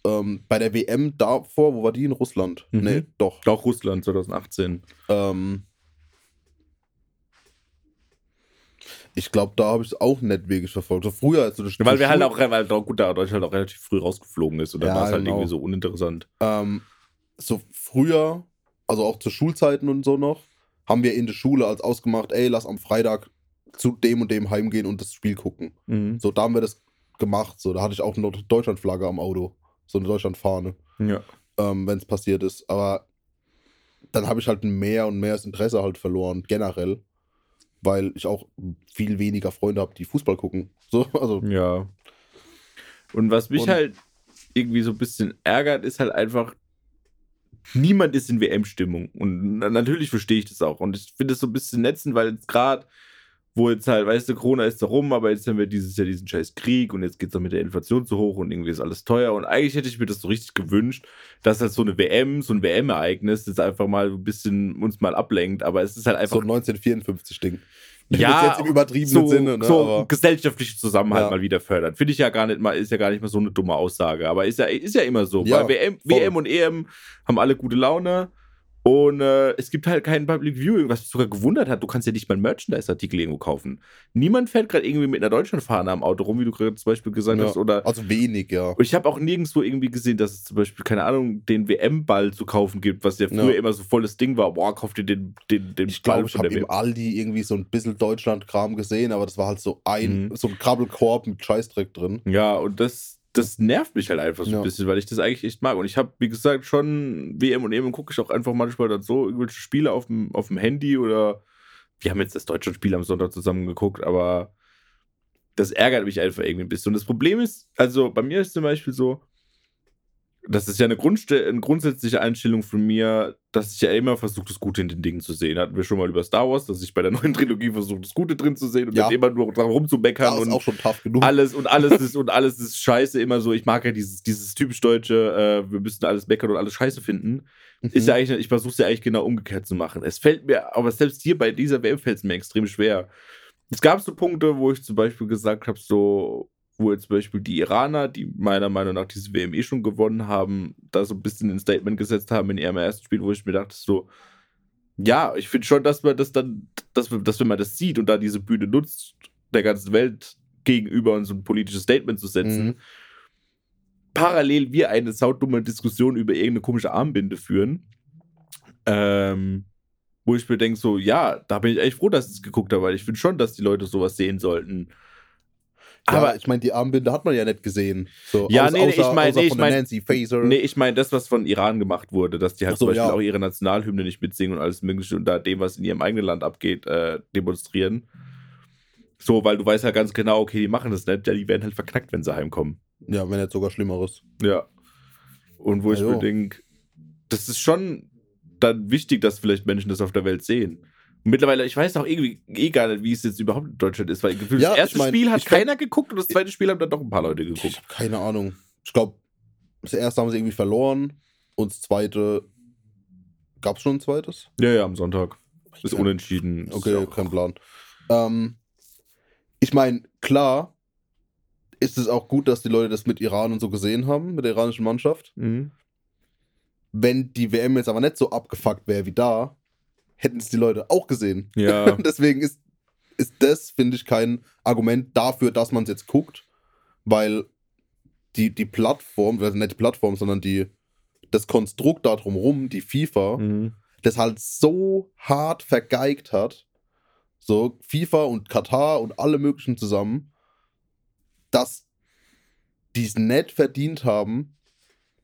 Ähm, bei der WM davor, wo war die in Russland? Mhm. Nee, doch. Auch Russland 2018. Ähm, ich glaube, da habe ich es auch nicht wirklich verfolgt. So früher, als du das Weil wir halt auch, weil gut, da Deutschland auch relativ früh rausgeflogen ist und dann Ja, war es halt genau. irgendwie so uninteressant. ähm, so früher, also auch zu Schulzeiten und so noch, haben wir in der Schule als ausgemacht, ey, lass am Freitag zu dem und dem heimgehen und das Spiel gucken. Mhm. So, da haben wir das gemacht. So, da hatte ich auch eine Deutschlandflagge am Auto. So eine Deutschlandfahne. Ja. ähm, wenn es passiert ist. Aber dann habe ich halt mehr und mehr das Interesse halt verloren, generell, weil ich auch viel weniger Freunde habe, die Fußball gucken. *laughs* So, also, Ja. Und was mich Und- halt irgendwie so ein bisschen ärgert, ist halt einfach, niemand ist in WM-Stimmung. Und na- natürlich verstehe ich das auch. Und ich finde es so ein bisschen netzend, weil jetzt gerade, wo jetzt halt, weißt du, Corona ist da rum, aber jetzt haben wir dieses Jahr diesen scheiß Krieg und jetzt geht es auch mit der Inflation zu hoch und irgendwie ist alles teuer. Und eigentlich hätte ich mir das so richtig gewünscht, dass halt so eine WM, so ein WM-Ereignis, jetzt einfach mal ein bisschen uns mal ablenkt. Aber es ist halt einfach so ein 1954-Ding. Ja, jetzt im übertriebenen so, Sinne, ne? so aber, gesellschaftlichen Zusammenhalt Ja. mal wieder fördern. Finde ich ja gar nicht mal, ist ja gar nicht mal so eine dumme Aussage. Aber ist ja, ist ja immer so. Ja, Weil WM, voll. WM und EM haben alle gute Laune. Und äh, es gibt halt kein Public Viewing, was mich sogar gewundert hat. Du kannst ja nicht mal einen Merchandise-Artikel irgendwo kaufen. Niemand fährt gerade irgendwie mit einer Deutschlandfahne am Auto rum, wie du gerade zum Beispiel gesagt Ja. hast. Oder also wenig, ja. und ich habe auch nirgendwo irgendwie gesehen, dass es zum Beispiel, keine Ahnung, den WM-Ball zu kaufen gibt, was ja früher Ja. immer so volles Ding war. Boah, kauft ihr den, den, den Ich glaube, ich von habe im Aldi irgendwie so ein bisschen Deutschland-Kram gesehen, aber das war halt so ein, Mhm. so ein Krabbelkorb mit Scheißdreck drin. Ja, und das, das nervt mich halt einfach so ein Ja. bisschen, weil ich das eigentlich echt mag. Und ich habe, wie gesagt, schon WM und EM gucke ich auch einfach manchmal dann so irgendwelche Spiele auf dem, auf dem Handy oder wir haben jetzt das deutsche Spiel am Sonntag zusammen geguckt, aber das ärgert mich einfach irgendwie ein bisschen. Und das Problem ist, also bei mir ist zum Beispiel so, das ist ja eine, Grundste eine grundsätzliche Einstellung von mir, dass ich ja immer versuche, das Gute in den Dingen zu sehen. Hatten wir schon mal über Star Wars, dass ich bei der *laughs* neuen Trilogie versuche, das Gute drin zu sehen und Ja. immer nur dran rumzumeckern Ja, ist und auch schon tough genug. alles und alles *laughs* ist und alles ist scheiße immer so. Ich mag ja dieses, dieses typisch deutsche, äh, wir müssen alles meckern und alles scheiße finden. Ist Mhm. ja eigentlich, ich versuche es ja eigentlich genau umgekehrt zu machen. Es fällt mir, aber selbst hier bei dieser WM fällt es mir extrem schwer. Es gab so Punkte, wo ich zum Beispiel gesagt habe, so, wo jetzt zum Beispiel die Iraner, die meiner Meinung nach diese WM eh schon gewonnen haben, da so ein bisschen ein Statement gesetzt haben in ihrem ersten Spiel, wo ich mir dachte, so, ja, ich finde schon, dass man das dann, dass, dass wenn man das sieht und da diese Bühne nutzt, der ganzen Welt gegenüber und so ein politisches Statement zu setzen, Mhm. parallel wir eine saudumme Diskussion über irgendeine komische Armbinde führen. Ähm, wo ich mir denke, so, ja, da bin ich echt froh, dass ich es geguckt habe, weil ich finde schon, dass die Leute sowas sehen sollten. Aber Aber ich meine, die Armbinde hat man ja nicht gesehen. So, Ja, aus- nee, nee, ich außer- mein- außer nee, ich von der mein- Nancy Faser. Nee, ich meine das, was von Iran gemacht wurde, dass die halt so, zum Beispiel ja. auch ihre Nationalhymne nicht mitsingen und alles mögliche und da dem, was in ihrem eigenen Land abgeht, äh, demonstrieren. So, weil du weißt ja ganz genau, okay, die machen das nicht, ja, die werden halt verknackt, wenn sie heimkommen. Ja, wenn nicht sogar Schlimmeres. Ja. Und wo ich Ja, mir denke, das ist schon dann wichtig, dass vielleicht Menschen das auf der Welt sehen. Mittlerweile, ich weiß auch irgendwie eh gar nicht, wie es jetzt überhaupt in Deutschland ist, weil gefühlt Ja, das ich erste mein, Spiel hat ich keiner geguckt und das zweite Spiel haben dann doch ein paar Leute Ich geguckt. habe keine Ahnung. Ich glaube, das erste haben sie irgendwie verloren und das zweite. Gab es schon ein zweites? Ja, ja, am Sonntag. Ist Ja. unentschieden. Ist Okay, ja auch- kein Plan. Ähm, ich meine, klar ist es auch gut, dass die Leute das mit Iran und so gesehen haben, mit der iranischen Mannschaft. Mhm. Wenn die WM jetzt aber nicht so abgefuckt wäre wie da, hätten es die Leute auch gesehen. Ja. *laughs* Deswegen ist, ist das, finde ich, kein Argument dafür, dass man es jetzt guckt, weil die, die Plattform, also nicht die Plattform, sondern die, das Konstrukt da drumherum, die FIFA, Mhm. das halt so hart vergeigt hat, so FIFA und Katar und alle möglichen zusammen, dass die es nicht verdient haben,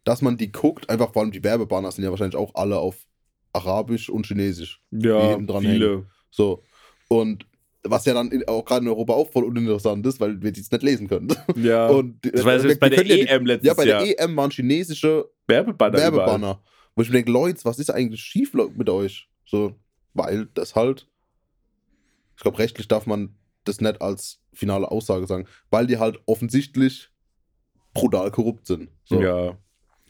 dass man die guckt, einfach vor allem die Werbebanner sind ja wahrscheinlich auch alle auf Arabisch und Chinesisch. die Ja, viele. So. Und was ja dann in, auch gerade in Europa auch voll uninteressant ist, weil wir die es nicht lesen können. Ja. *laughs* Und das war äh, jetzt bei wir der können ja die- EM letztes Ja, bei Jahr. der EM waren chinesische Werbebanner. überall. Werbebanner. Wo ich mir denke, Leute, was ist eigentlich schief mit euch? So, weil das halt. Ich glaube, rechtlich darf man das nicht als finale Aussage sagen, weil die halt offensichtlich brutal korrupt sind. So. Ja.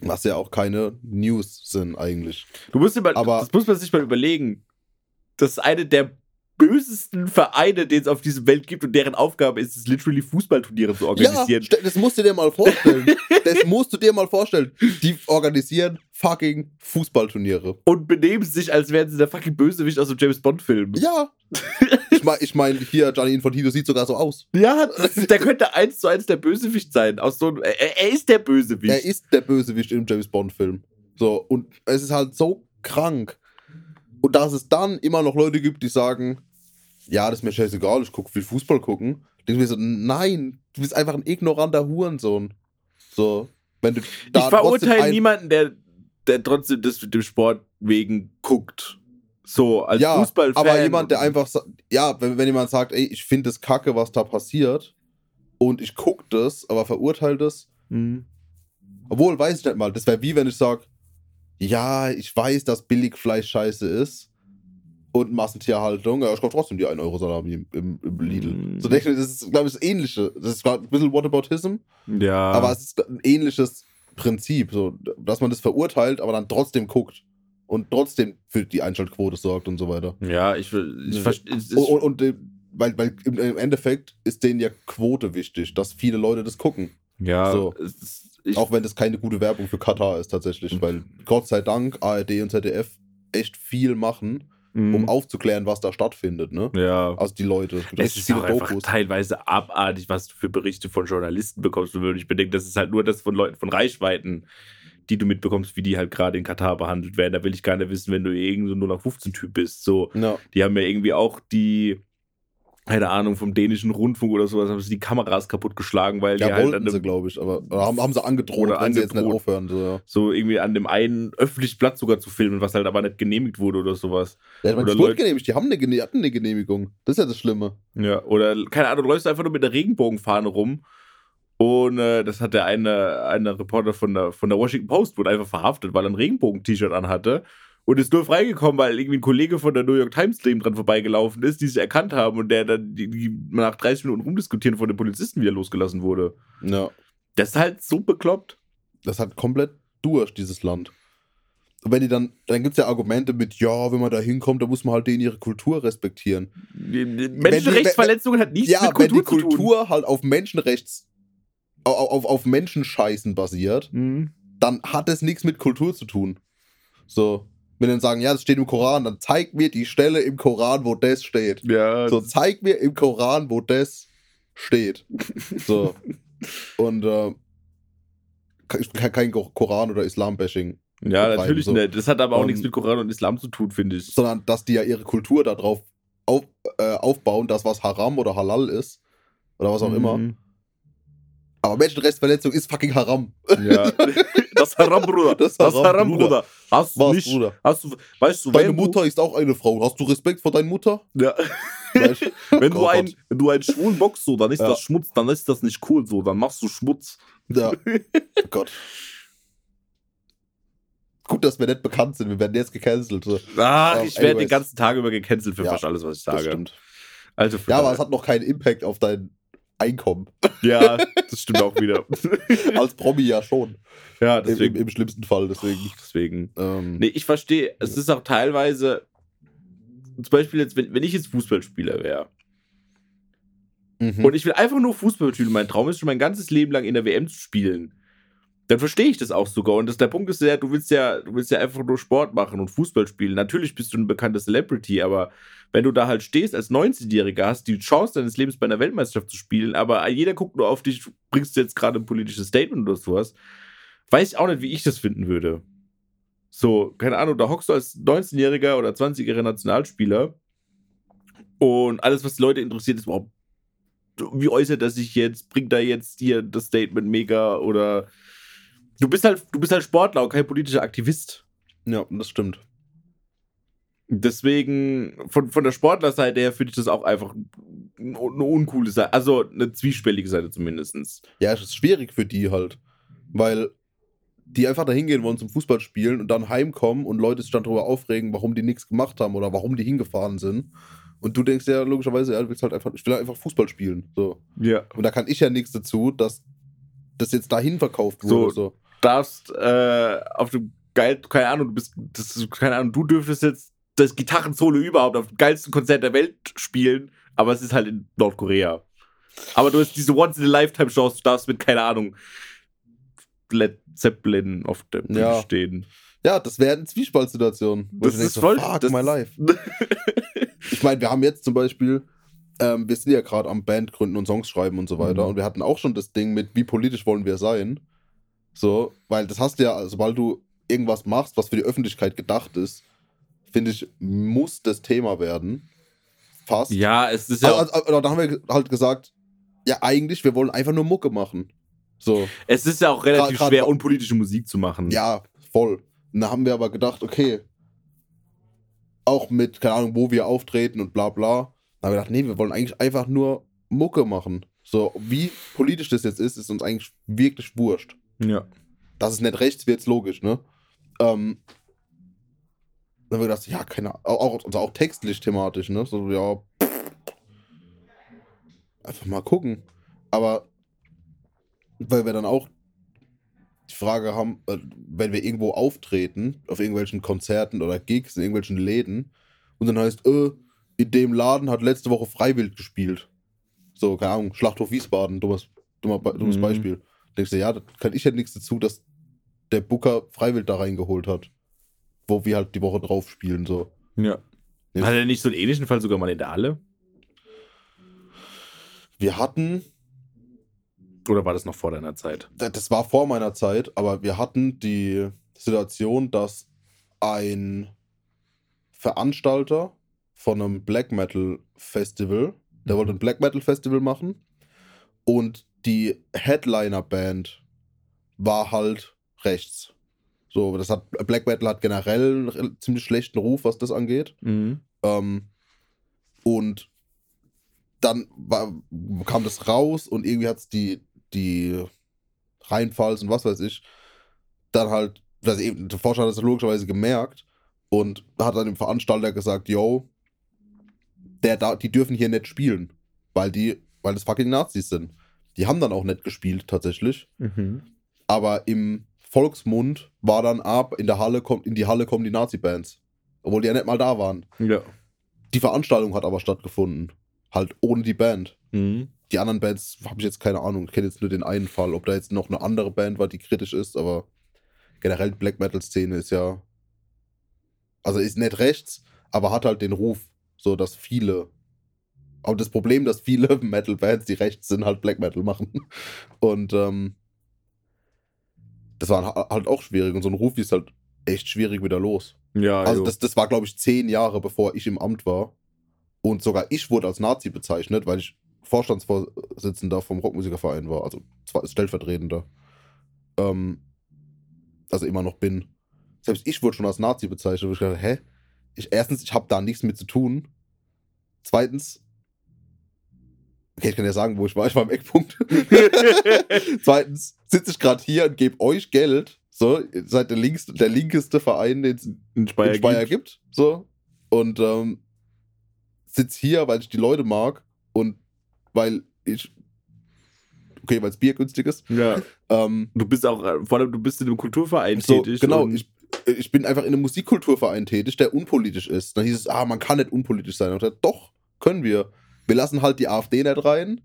Was ja auch keine News sind eigentlich. Du musst dir mal, Aber- das muss man sich mal überlegen. Das ist eine der bösesten Vereine, den es auf dieser Welt gibt und deren Aufgabe ist es, literally Fußballturniere zu organisieren. Ja, das musst du dir mal vorstellen. *laughs* das musst du dir mal vorstellen. Die organisieren fucking Fußballturniere. Und benehmen sich, als wären sie der fucking Bösewicht aus dem James Bond-Film. Ja. *laughs* Ich meine, ich mein, hier, Gianni Infantino sieht sogar so aus. Ja, der könnte eins zu eins der Bösewicht sein. Aus so, einem- er, er ist der Bösewicht. Er ist der Bösewicht im James Bond-Film. So, und es ist halt so krank. Und dass es dann immer noch Leute gibt, die sagen, ja, das ist mir scheißegal, ich gucke, will Fußball gucken. Denke ich mir so, nein, du bist einfach ein ignoranter Hurensohn. So, wenn du ich da trotzdem verurteile niemanden, der, der trotzdem das mit dem Sport wegen guckt. So, als ja, Fußballfan. aber jemand, der einfach, ja, wenn, wenn jemand sagt, ey, ich finde es kacke, was da passiert und ich gucke das, aber verurteile das, Mhm. obwohl, weiß ich nicht mal, das wäre wie wenn ich sage, ja, ich weiß, dass Billigfleisch scheiße ist und Massentierhaltung, ja, ich kaufe trotzdem die 1 Euro Salami im, im, im Lidl. Mm. So denke ich, das ist, glaube ich, das Ähnliche. Das ist ich, ein bisschen Whataboutism, Ja. aber es ist ein ähnliches Prinzip, so, dass man das verurteilt, aber dann trotzdem guckt und trotzdem für die Einschaltquote sorgt und so weiter. ja, ich. Ich verstehe. Und, und, und äh, weil, weil im, Endeffekt ist denen ja Quote wichtig, dass viele Leute das gucken. Ja, So. ich, Auch wenn das keine gute Werbung für Katar ist tatsächlich, Mhm. weil Gott sei Dank ARD und ZDF echt viel machen, Mhm. um aufzuklären, was da stattfindet, ne? Ja. Also die Leute. Gibt Es ist viele auch einfach teilweise abartig, was du für Berichte von Journalisten bekommst. Und ich bedenke, das ist halt nur das von Leuten von Reichweiten, die du mitbekommst, wie die halt gerade in Katar behandelt werden. Da will ich gar nicht wissen, wenn du irgend so nur nach 15-Typ bist. So, Ja, die haben ja irgendwie auch die, keine Ahnung, vom dänischen Rundfunk oder sowas, haben sie die Kameras kaputtgeschlagen, weil die ja halt an wollten sie, dem, glaube ich, aber haben, haben sie angedroht, Oder wenn sie jetzt nicht angedroht. aufhören. So, ja. so irgendwie an dem einen öffentlichen Platz sogar zu filmen, was halt aber nicht genehmigt wurde oder sowas. Ja, meine, Oder Leute- genehmigt, die haben eine, Gene- hatten eine Genehmigung. Das ist ja das Schlimme. Ja, oder keine Ahnung, du läufst einfach nur mit der Regenbogenfahne rum. Und äh, das hat der eine, eine Reporter von der, von der Washington Post wurde einfach verhaftet, weil er ein Regenbogen-T-Shirt anhatte. Und ist nur freigekommen, weil irgendwie ein Kollege von der New York Times neben dran vorbeigelaufen ist, die sich erkannt haben und der dann die, die nach 30 Minuten rumdiskutieren von den Polizisten wieder losgelassen wurde. Ja. Das ist halt so bekloppt. das hat komplett durch, dieses Land. Und wenn die dann, dann gibt es ja Argumente mit, ja, wenn man da hinkommt, dann muss man halt denen ihre Kultur respektieren. Die- die Menschenrechtsverletzungen hat nichts ja, mit wenn Kultur die zu tun. Kultur halt auf Menschenrechts, auf, auf, auf Menschenscheißen basiert, Mhm. dann hat es nichts mit Kultur zu tun. So, wenn dann sagen, ja, das steht im Koran, dann zeig mir die Stelle im Koran, wo das steht. Ja, So, zeig mir im Koran, wo das steht. So. *laughs* Und äh, kein, Koran oder Islam-Bashing. Ja, betreiben, natürlich so. nicht. Das hat aber auch Ähm, nichts mit Koran und Islam zu tun, finde ich. Sondern dass die ja ihre Kultur darauf auf, äh, aufbauen, dass was Haram oder Halal ist. Oder was auch immer. Mhm. Aber Menschenrechtsverletzung ist fucking Haram. Ja. *laughs* Das Haram, Bruder. Das Das Haram, Haram, Bruder. Bruder. Hast du Was, nicht. Bruder? Hast du, weißt du, Deine Mutter ist auch eine Frau. Hast du Respekt vor deiner Mutter? Du, *laughs* ja, du? wenn, du Oh ein, Gott. wenn du einen Schwulen boxst, so, dann ist Ja. das Schmutz, dann ist das nicht cool, so, dann machst du Schmutz. Ja. *laughs* Oh Gott. Gut, dass wir nicht bekannt sind. Wir werden jetzt gecancelt. So. Ach, Ähm, ich werde den ganzen Tag über gecancelt für Ja, fast alles, was ich Das sage. stimmt. Also, Ja, aber es hat noch keinen Impact auf dein Einkommen. ja, das stimmt auch wieder. *laughs* Als Promi ja schon. ja, Im, im, deswegen. Im schlimmsten Fall. Deswegen. deswegen. Ähm, Nee, ich verstehe, es ist auch teilweise, zum Beispiel jetzt, wenn, wenn ich jetzt Fußballspieler wäre mhm. und ich will einfach nur Fußball spielen, mein Traum ist schon mein ganzes Leben lang in der WM zu spielen, dann verstehe ich das auch sogar. Und das, der Punkt ist ja, du willst ja, du willst ja einfach nur Sport machen und Fußball spielen. Natürlich bist du eine bekannte Celebrity, aber wenn du da halt stehst als 19-Jähriger, hast die Chance deines Lebens bei einer Weltmeisterschaft zu spielen, aber jeder guckt nur auf dich, bringst du jetzt gerade ein politisches Statement oder sowas, weiß ich auch nicht, wie ich das finden würde. So, keine Ahnung, da hockst du als 19-Jähriger oder 20-jähriger Nationalspieler und alles, was die Leute interessiert, ist, wow, wie äußert er sich jetzt? Bringt er jetzt hier das Statement mega oder du bist halt, du bist halt Sportler und kein politischer Aktivist. ja, das stimmt. Deswegen, von, von der Sportlerseite her finde ich das auch einfach eine uncoole Seite. Also eine zwiespältige Seite zumindest. Ja, es ist schwierig für die halt. Weil die einfach da hingehen wollen zum Fußball spielen und dann heimkommen und Leute sich dann darüber aufregen, warum die nichts gemacht haben oder warum die hingefahren sind. Und du denkst ja logischerweise, ja, du willst halt einfach, ich will einfach Fußball spielen. So. Ja. Und da kann ich ja nichts dazu, dass das jetzt dahin verkauft So. wurde. So. Darfst äh, auf dem geil, keine Ahnung, du bist, das ist, keine Ahnung, du dürftest jetzt das Gitarrensolo überhaupt auf dem geilsten Konzert der Welt spielen, aber es ist halt in Nordkorea. Aber du hast diese Once-in-a-Lifetime-Chance, du darfst mit, keine Ahnung, Led Zeppelin auf der Bühne Ja. stehen. Ja, das wäre eine Zwiespaltsituation. Das ist so, voll- Fuck das my life. *laughs* Ich meine, wir haben jetzt zum Beispiel, ähm, wir sind ja gerade am Band gründen und Songs schreiben und so weiter. Mhm. Und wir hatten auch schon das Ding mit, wie politisch wollen wir sein. So, weil das hast du ja, sobald du irgendwas machst, was für die Öffentlichkeit gedacht ist, finde ich, muss das Thema werden. Fast. Ja, es ist ja. Also, also, dann haben wir halt gesagt, ja, eigentlich, wir wollen einfach nur Mucke machen. So, Es ist ja auch relativ Grad- schwer, grad- unpolitische Musik zu machen. ja, voll. Und da haben wir aber gedacht, okay, auch mit, keine Ahnung, wo wir auftreten und bla bla. Da haben wir gedacht, nee, wir wollen eigentlich einfach nur Mucke machen. So, wie politisch das jetzt ist, ist uns eigentlich wirklich wurscht. Ja. Dass es nicht rechts wird, ist logisch, ne? Ähm, dann haben wir gedacht, ja, keine Ahnung, auch, also auch textlich thematisch, ne? So, ja, einfach mal gucken. Aber weil wir dann auch die Frage haben, äh, wenn wir irgendwo auftreten, auf irgendwelchen Konzerten oder Gigs, in irgendwelchen Läden, und dann heißt, äh, in dem Laden hat letzte Woche Freiwild gespielt. So, keine Ahnung, Schlachthof Wiesbaden, dummes, dummer, dummes Mhm. Beispiel. Denkst du, ja, da kann ich ja nichts dazu, dass der Booker Freiwild da reingeholt hat. Wo wir halt die Woche drauf spielen, so. ja. Ja. Hat er nicht so einen ähnlichen Fall sogar mal in der Halle? Wir hatten, Oder war das noch vor deiner Zeit? da- das war vor meiner Zeit, aber wir hatten die Situation, dass ein Veranstalter von einem Black Metal Festival, der wollte ein Black Metal Festival machen und die Headliner-Band war halt rechts. So, das hat Black Metal hat generell einen ziemlich schlechten Ruf, was das angeht. Mhm. Ähm, und dann war, kam das raus und irgendwie hat es die, die Rheinpfalz und was weiß ich, dann halt, das eben, der Forscher hat das logischerweise gemerkt und hat dann dem Veranstalter gesagt, yo, der die dürfen hier nicht spielen, weil die, weil das fucking Nazis sind. Die haben dann auch nicht gespielt, tatsächlich. Mhm. Aber im Volksmund war dann ab, in der Halle kommt, in die Halle kommen die Nazi-Bands. Obwohl die ja nicht mal da waren. Ja. Die Veranstaltung hat aber stattgefunden. Halt ohne die Band. Mhm. Die anderen Bands habe ich jetzt keine Ahnung. Ich kenne jetzt nur den einen Fall. Ob da jetzt noch eine andere Band war, die kritisch ist, aber generell die Black Metal-Szene ist ja. Also ist nicht rechts, aber hat halt den Ruf, so dass viele. Aber das Problem, dass viele *laughs* Metal-Bands, die rechts sind, halt Black Metal machen. Und ähm, das war ha- halt auch schwierig. Und so ein Ruf ist halt echt schwierig wieder los. Ja, Also jo. das, das war, glaube ich, zehn Jahre, bevor ich im Amt war. Und sogar ich wurde als Nazi bezeichnet, weil ich Vorstandsvorsitzender vom Rockmusikerverein war, also stellvertretender. Ähm, also immer noch bin. Selbst ich wurde schon als Nazi bezeichnet. wo Ich dachte, hä? Ich, erstens, ich habe da nichts mit zu tun. Zweitens, okay, ich kann ja sagen, wo ich war. Ich war im Eckpunkt. *laughs* Zweitens sitze ich gerade hier und gebe euch Geld. So, ihr seid der, linkste, der linkeste Verein, den es in Speyer, in Speyer gibt. gibt. So. Und ähm, sitz hier, weil ich die Leute mag und weil ich. Okay, weil das Bier günstig ist. Ja. Ähm, Du bist auch, vor allem, du bist in einem Kulturverein so, tätig. genau, ich, ich bin einfach in einem Musikkulturverein tätig, der unpolitisch ist. Dann hieß es, ah, man kann nicht unpolitisch sein. Und ich dachte, doch, können wir. Wir lassen halt die AfD nicht rein.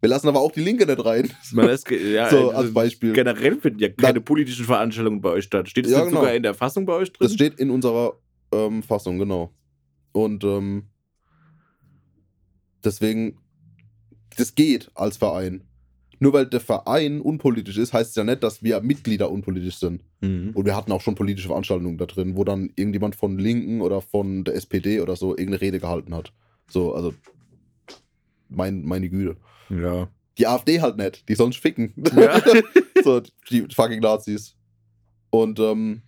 Wir lassen aber auch die Linke nicht rein. Man ge- *laughs* ja, so, äh, als Beispiel. Generell finden ja keine politischen Veranstaltungen bei euch statt. Steht es Ja, genau. sogar in der Fassung bei euch drin? Das steht in unserer ähm, Fassung, genau. Und ähm, deswegen, das geht als Verein. Nur weil der Verein unpolitisch ist, heißt es ja nicht, dass wir Mitglieder unpolitisch sind. Mhm. Und wir hatten auch schon politische Veranstaltungen da drin, wo dann irgendjemand von Linken oder von der SPD oder so irgendeine Rede gehalten hat. So, also mein, meine Güte. Ja. Die AfD halt nicht, die sollen sich ficken. Ja. *laughs* so, die fucking Nazis. Und, ähm,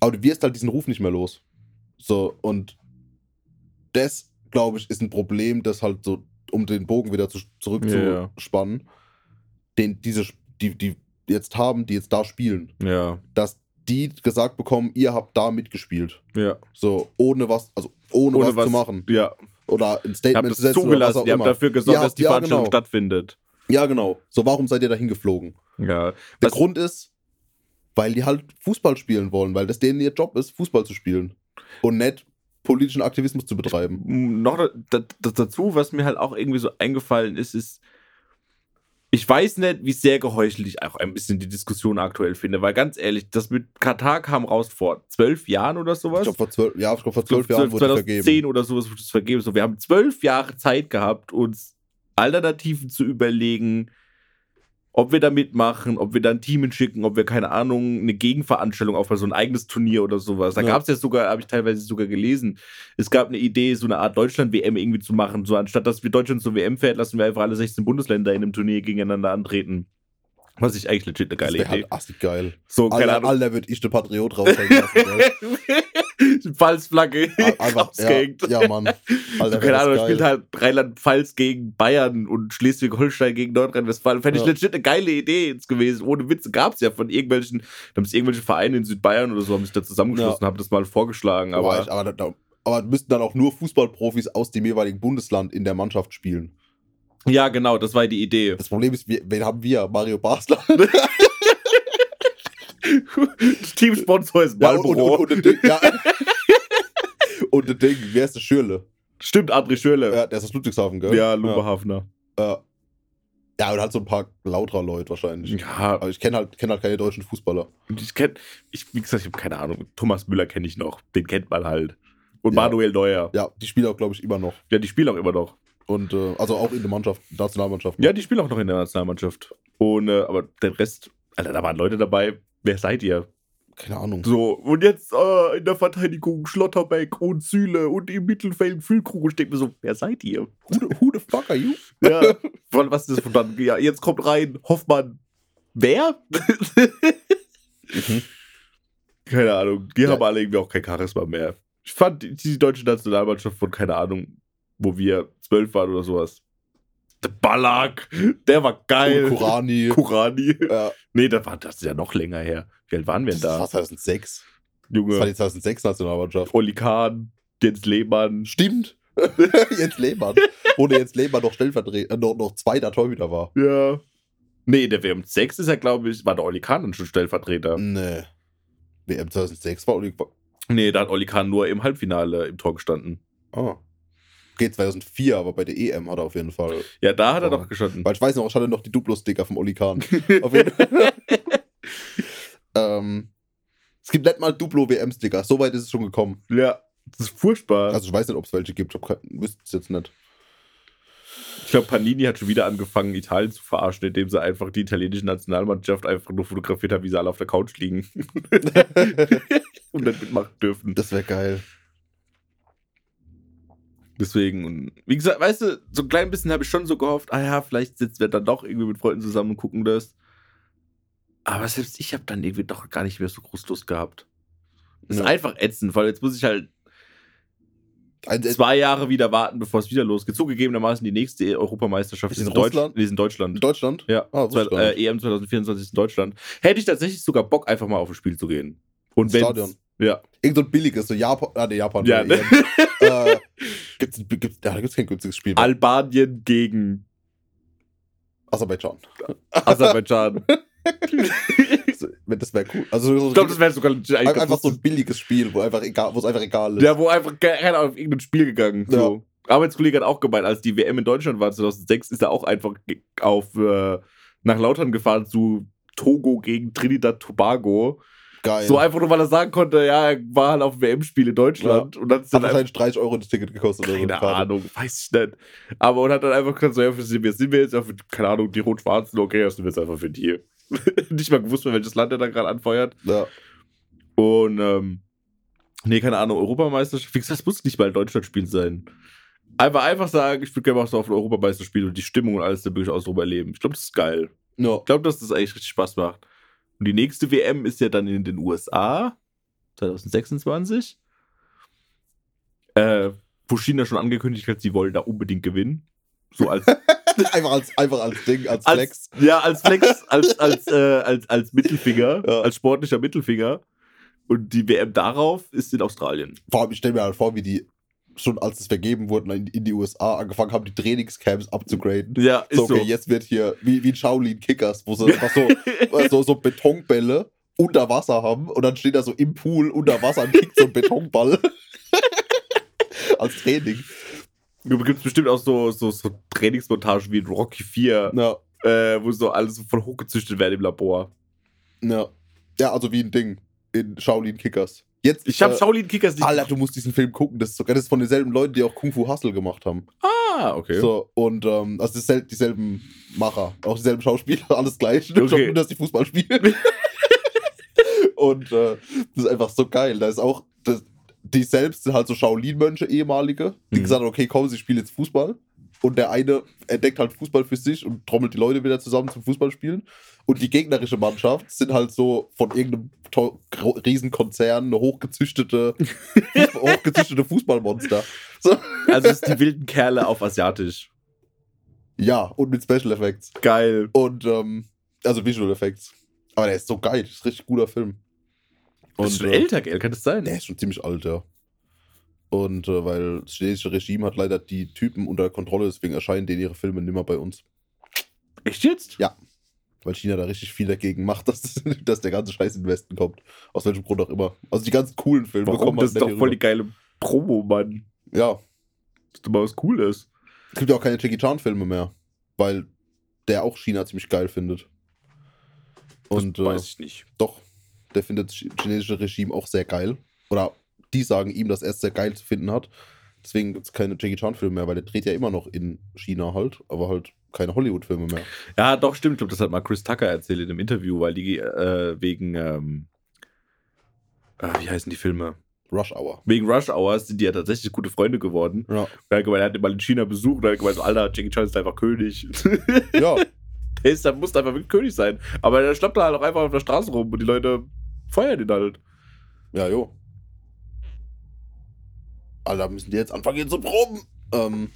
aber du wirst halt diesen Ruf nicht mehr los. So, und das, glaube ich, ist ein Problem, das halt so, um den Bogen wieder zu, Ja, ja. zurückzuspannen, den diese, die, die jetzt haben, die jetzt da spielen, Ja. dass die gesagt bekommen, ihr habt da mitgespielt. Ja. So, ohne was, also ohne, Ohne was, was- zu machen. Ja. Oder ein Statement zu setzen oder zugelassen. auch Ihr habt dafür gesorgt, Ja, dass die ja, Veranstaltung genau. stattfindet. Ja, genau. So, warum seid ihr dahin geflogen? Ja. Der Was- Grund ist, weil die halt Fußball spielen wollen, weil das denen ihr Job ist, Fußball zu spielen. Und nicht politischen Aktivismus zu betreiben. Noch da, da, da- dazu, was mir halt auch irgendwie so eingefallen ist, ist, ich weiß nicht, wie sehr geheuchelt ich auch ein bisschen die Diskussion aktuell finde, weil ganz ehrlich, das mit Katar kam raus vor zwölf Jahren oder Ich sowas. glaube, vor zwölf, ja, ich glaub, vor zwölf Jahren wurde es 2010 vergeben. oder sowas wurde es vergeben. So, wir haben zwölf Jahre Zeit gehabt, uns Alternativen zu überlegen, ob wir da mitmachen, ob wir da ein Team schicken, ob wir, keine Ahnung, eine Gegenveranstaltung aufbauen, so ein eigenes Turnier oder sowas. Da Ja. gab es ja sogar, habe ich teilweise sogar gelesen, es gab eine Idee, so eine Art Deutschland-WM irgendwie zu machen. So anstatt dass wir Deutschland zur WM fährt, lassen wir einfach alle 16 Bundesländer in einem Turnier gegeneinander antreten. Was ich eigentlich legit eine Das geile wäre Idee. halt assig geil. so, keine Alter, Ahnung. Alter würde ich den Patriot raushängen lassen. *laughs* *laughs* Falsflagge *laughs* Einfach, ja, ausgehängt. ja, Mann. Alter, *laughs* keine Ahnung, spielt halt Rheinland-Pfalz gegen Bayern und Schleswig-Holstein gegen Nordrhein-Westfalen. Fände ich Ja. legit eine geile Idee jetzt gewesen. Ohne Witze gab es ja von irgendwelchen, da haben sich irgendwelche Vereine in Südbayern oder so haben sich da zusammengeschlossen, haben das mal vorgeschlagen. aber, ich, aber, da, aber müssten dann auch nur Fußballprofis aus dem jeweiligen Bundesland in der Mannschaft spielen. ja, genau, das war die Idee. Das Problem ist, wir, wen haben wir? Mario Basler. *laughs* *laughs* Teamsponsor ist Ja, und, Marlboro. und, und, und, Ding- ja. *laughs* und das Ding, wer ist der Schürle? Stimmt, André Schürle. Ja, der ist aus Ludwigshafen, gell? Ja, Lumberhafner. Ja. ja, und halt so ein paar lauterer Leute wahrscheinlich. Ja, Aber ich kenne halt, kenn halt keine deutschen Fußballer. und ich kenne, ich, wie gesagt, ich habe keine Ahnung. Thomas Müller kenne ich noch. Den kennt man halt. Und Ja. Manuel Neuer. Ja, die spielen auch, glaube ich, immer noch. Ja, die spielen auch immer noch. Und äh, also auch in der Mannschaft, Nationalmannschaft. Ja, die spielen auch noch in der Nationalmannschaft. Und, äh, aber der Rest, Alter, da waren Leute dabei. Wer seid ihr? Keine Ahnung. So, und jetzt äh, in der Verteidigung Schlotterbeck und Süle und im Mittelfeld Füllkrug. Ich denke mir so, wer seid ihr? Who the, who the fuck are you? Ja, *laughs* von was ist das von dann? Ja, jetzt kommt rein Hoffmann. Wer? *laughs* Mhm. Keine Ahnung. Die Ja. haben alle irgendwie auch kein Charisma mehr. Ich fand die, die deutsche Nationalmannschaft von, keine Ahnung, wo wir zwölf waren oder sowas. Der Ballack, der war geil. Kurani. Kurani. Ja, Nee, das, war, das ist ja noch länger her. Wie alt waren wir das denn war da? 2006. Das war Junge, die 2006 Nationalmannschaft. Oli Kahn, Jens Lehmann. Stimmt. *laughs* Jens Lehmann. Der Jens Lehmann noch stellvertretend, äh, noch, noch zweiter Torhüter war. Ja. Nee, der WM 6 ist ja, glaube ich, war der Oli Kahn dann schon Stellvertreter. Nee. WM 2006 war Oli. Nee, da hat Oli Kahn nur im Halbfinale im Tor gestanden. Ah. Okay, 2004, aber bei der EM hat er auf jeden Fall. Ja, da hat er doch gestanden. Weil ich weiß noch, ich hatte noch die Duplo-Sticker vom Oli Kahn. *laughs* Auf jeden Fall. *laughs* ähm, es gibt nicht mal Duplo-WM-Sticker. So weit ist es schon gekommen. Ja, das ist furchtbar. Also ich weiß nicht, ob es welche gibt. Ich wüsste es jetzt nicht. Ich glaube, Panini hat schon wieder angefangen, Italien zu verarschen, indem sie einfach die italienische Nationalmannschaft einfach nur fotografiert haben, wie sie alle auf der Couch liegen. *laughs* und dann mitmachen dürfen. Das wäre geil. Deswegen, und wie gesagt, weißt du, so ein klein bisschen habe ich schon so gehofft, ah ja, vielleicht sitzen wir dann doch irgendwie mit Freunden zusammen und gucken das. Aber selbst ich habe dann irgendwie doch gar nicht mehr so groß Lust gehabt. Das ist Ja. einfach ätzend, weil jetzt muss ich halt Also, zwei Jahre wieder warten, bevor es wieder losgeht. Zugegebenermaßen die nächste Europameisterschaft Ist ist in in, Deutsch ist in Deutschland. in Deutschland? Ja, Ah, zwei, äh, EM 2024 ist in Deutschland. Hätte ich tatsächlich sogar Bock, einfach mal auf ein Spiel zu gehen. Und Stadion. Ja. Irgend so ein billiges, so Japan. Ah, nee, Japan. Ja, ne? *laughs* äh, gibt's, gibt's, da gibt's kein günstiges Spiel. Albanien gegen Aserbaidschan. Aserbaidschan. *laughs* Das wäre cool. Also so ich glaube, das wäre sogar ein- einfach so ein billiges Spiel, wo einfach egal, wo es einfach egal ist. Ja, wo einfach keiner auf irgendein Spiel gegangen. Ja. So. Arbeitskollege hat auch gemeint, als die WM in Deutschland war 2006, ist er auch einfach auf äh, nach Lautern gefahren zu Togo gegen Trinidad Tobago. Geil. So einfach nur, weil er sagen konnte, ja, er war halt auf dem WM-Spiel in Deutschland. Und dann Hat dann wahrscheinlich 30 Euro das Ticket gekostet. oder so, keine. Ahnung, weiß ich nicht. Aber und hat dann einfach gesagt, so, ja, für sind wir, sind wir jetzt auf, keine Ahnung, die Rot-Schwarzen, okay, das sind wir jetzt einfach für die. *laughs* Nicht mal gewusst, welches Land er da gerade anfeuert. Ja. Und, ähm, nee, keine Ahnung, Europameisterschaft. Wie gesagt, das muss nicht mal ein Deutschlandspiel sein. Einfach, einfach sagen, ich würde gerne mal so auf ein Europameisterspiel und die Stimmung und alles da wirklich ausdruck erleben. Ich glaube, das ist geil. Ja. Ich glaube, dass das eigentlich richtig Spaß macht. Und die nächste WM ist ja dann in den USA 2026. Äh, wo China schon angekündigt hat, sie wollen da unbedingt gewinnen. So als, *laughs* einfach, als, einfach als Ding, als als Flex. ja, als Flex, *laughs* als, als, äh, als, als Mittelfinger, Ja. als sportlicher Mittelfinger. Und die WM darauf ist in Australien. Vor allem, ich stelle mir halt vor, wie die schon als es vergeben wurden in, in die USA angefangen haben, die Trainingscamps abzugraden. Ja, ist So, so. okay, jetzt wird hier, wie, wie in Shaolin Kickers, wo sie *laughs* einfach so, so, so Betonbälle unter Wasser haben und dann steht da so im Pool unter Wasser und kickt so ein Betonball. *laughs* Als Training. Gibt es bestimmt auch so, so, so Trainingsmontagen wie in Rocky 4, Ja, äh, wo so alles so voll hochgezüchtet werden im Labor. ja. Ja, also wie ein Ding in Shaolin Kickers. Jetzt, Ich habe äh, Shaolin Kickers nicht. Alter, du musst diesen Film gucken. Das ist sogar das ist von denselben Leuten, die auch Kung Fu Hustle gemacht haben. Ah, okay. So, und ähm, also diesel dieselben Macher, auch dieselben Schauspieler, *laughs* alles gleich. Okay. nur, dass die Fußball spielen. *laughs* und äh, das ist einfach so geil. Da ist auch, das, die selbst sind halt so Shaolin-Mönche, ehemalige, die Mhm. gesagt haben, okay, komm, sie spielen jetzt Fußball. Und der eine entdeckt halt Fußball für sich und trommelt die Leute wieder zusammen zum Fußballspielen. Und die gegnerische Mannschaft sind halt so von irgendeinem Riesenkonzern eine hochgezüchtete, Fußball, *laughs* hochgezüchtete Fußballmonster. So. Also es ist die wilden Kerle auf Asiatisch. Ja, und mit Special Effects. Geil. Und, ähm, also Visual Effects. Aber der ist so geil, das ist ein richtig guter Film. Das ist schon äh, älter, gell? Kann das sein? Der ist schon ziemlich alt, ja. Und äh, weil das chinesische Regime hat leider die Typen unter Kontrolle, deswegen erscheinen denen ihre Filme nimmer bei uns. Echt jetzt? Ja. Weil China da richtig viel dagegen macht, *laughs* dass, dass der ganze Scheiß in den Westen kommt. Aus welchem Grund auch immer. Also die ganzen coolen Filme Warum? kommen Das ist halt doch voll hier die geile Promo, Mann. rüber. Ja. Das ist doch mal was Cooles. Es gibt ja auch keine Jackie Chan-Filme mehr. Weil der auch China ziemlich geil findet. Und das äh, weiß ich nicht. Doch, der findet das chinesische Regime auch sehr geil. Oder die sagen ihm, dass er es sehr geil zu finden hat. Deswegen gibt es keine Jackie Chan-Filme mehr, weil der dreht ja immer noch in China halt, aber halt keine Hollywood-Filme mehr. Ja, doch, stimmt. Ich glaube, das hat mal Chris Tucker erzählt in einem Interview, weil die äh, wegen, ähm, äh, wie heißen die Filme? Rush Hour. Wegen Rush Hours sind die ja tatsächlich gute Freunde geworden. Ja. Er hat gemeint, er hat ihn mal in China besucht und er hat gemeint, Alter, Jackie Chan ist einfach König. *laughs* ja, der, ist, der muss einfach wirklich König sein. Aber der schlappt da halt auch einfach auf der Straße rum und die Leute feuern ihn halt. ja, jo. Alter, müssen die jetzt anfangen hier zu proben. Ähm,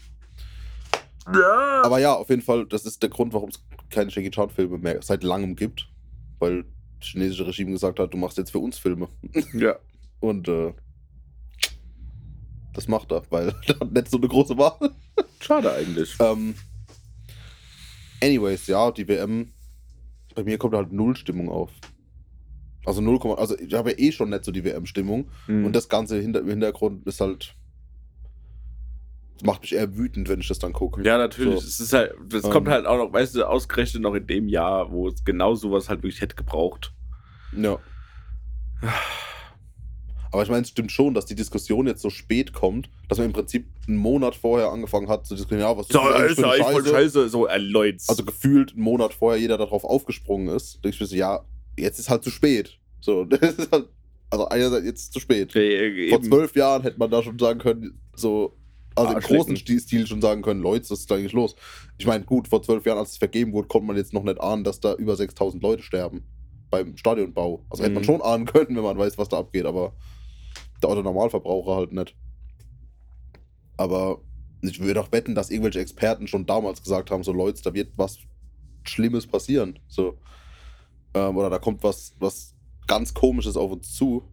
Ja. aber ja, auf jeden Fall, das ist der Grund, warum es keine Jackie Chan-Filme mehr seit langem gibt. Weil das chinesische Regime gesagt hat, du machst jetzt für uns Filme. Ja. *laughs* Und äh, das macht er, weil *laughs* er hat nicht so eine große Wahl. Schade eigentlich. Ähm, anyways, ja, die WM, bei mir kommt halt null Stimmung auf. Also 0, also ich habe ja eh schon nicht so die WM-Stimmung. Mhm. Und das Ganze im Hintergrund ist halt. Das macht mich eher wütend, wenn ich das dann gucke. Ja, natürlich. So. Es ist halt, das Ähm. kommt halt auch noch, weißt du, ausgerechnet noch in dem Jahr, wo es genau sowas halt wirklich hätte gebraucht. Ja. Aber ich meine, es stimmt schon, dass die Diskussion jetzt so spät kommt, dass man im Prinzip einen Monat vorher angefangen hat zu diskutieren, ja, was ist So, das ist für ja voll Scheiße? scheiße. So, Leute. Also gefühlt einen Monat vorher jeder darauf aufgesprungen ist. Denke ich mir so, ja, jetzt ist halt zu spät. So, *laughs* das ist halt, also einerseits jetzt ist es zu spät. äh, Vor zwölf Jahren hätte man da schon sagen können, so, also im großen Stil, schon sagen können, Leute, was ist da eigentlich los? Ich meine, gut, vor zwölf Jahren, als es vergeben wurde, konnte man jetzt noch nicht ahnen, dass da über 6000 Leute sterben beim Stadionbau. Also hätte man Mhm. schon ahnen können, wenn man weiß, was da abgeht, aber der Otto Normalverbraucher halt nicht. Aber ich würde auch wetten, dass irgendwelche Experten schon damals gesagt haben, so Leute, da wird was Schlimmes passieren. So. Ähm, oder da kommt was, was ganz Komisches auf uns zu,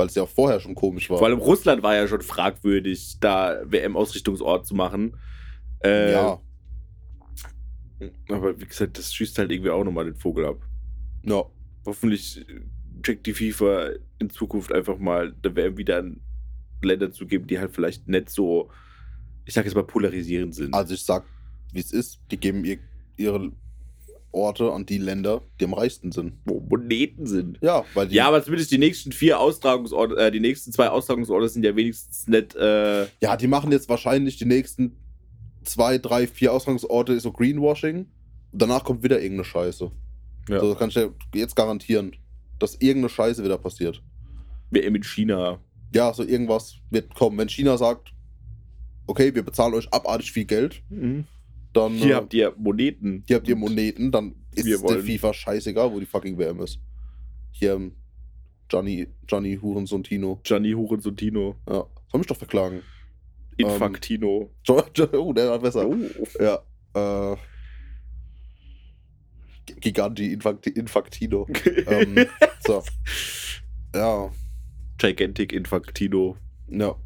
weil es ja auch vorher schon komisch war. Vor allem Russland war ja schon fragwürdig, da WM-Ausrichtungsort zu machen. Äh, ja, Aber wie gesagt, das schießt halt irgendwie auch nochmal den Vogel ab. ja. Hoffentlich checkt die FIFA in Zukunft einfach mal der WM wieder an Länder zu geben, die halt vielleicht nicht so, ich sag jetzt mal, polarisierend sind. Also ich sag, wie es ist, die geben ihr, ihre Orte an die Länder, die am reichsten sind. wo Moneten sind. Ja, weil die, Ja, aber zumindest die nächsten vier Austragungsorte, äh, die nächsten zwei Austragungsorte sind ja wenigstens nicht, äh, ja, die machen jetzt wahrscheinlich die nächsten zwei, drei, vier Ausgangsorte so Greenwashing. Und danach kommt wieder irgendeine Scheiße. Ja. So, das kann ich dir jetzt garantieren, dass irgendeine Scheiße wieder passiert. WM in China. Ja, so irgendwas wird kommen. Wenn China sagt, okay, wir bezahlen euch abartig viel Geld, dann Hier äh, habt ihr Moneten. hier habt ihr Moneten, dann ist Wir der FIFA scheißegal, wo die fucking WM ist. Hier ähm, Gianni, Gianni Hurensohn Tino. Gianni Hurensotino. Ja, soll mich doch verklagen. Infaktino. Jo- Jo- *laughs* Oh, der war besser. oh. Ja. Äh, Giganti Infakti Infaktino. *laughs* ähm, so. Ja. Gigantic Infaktino. Ja.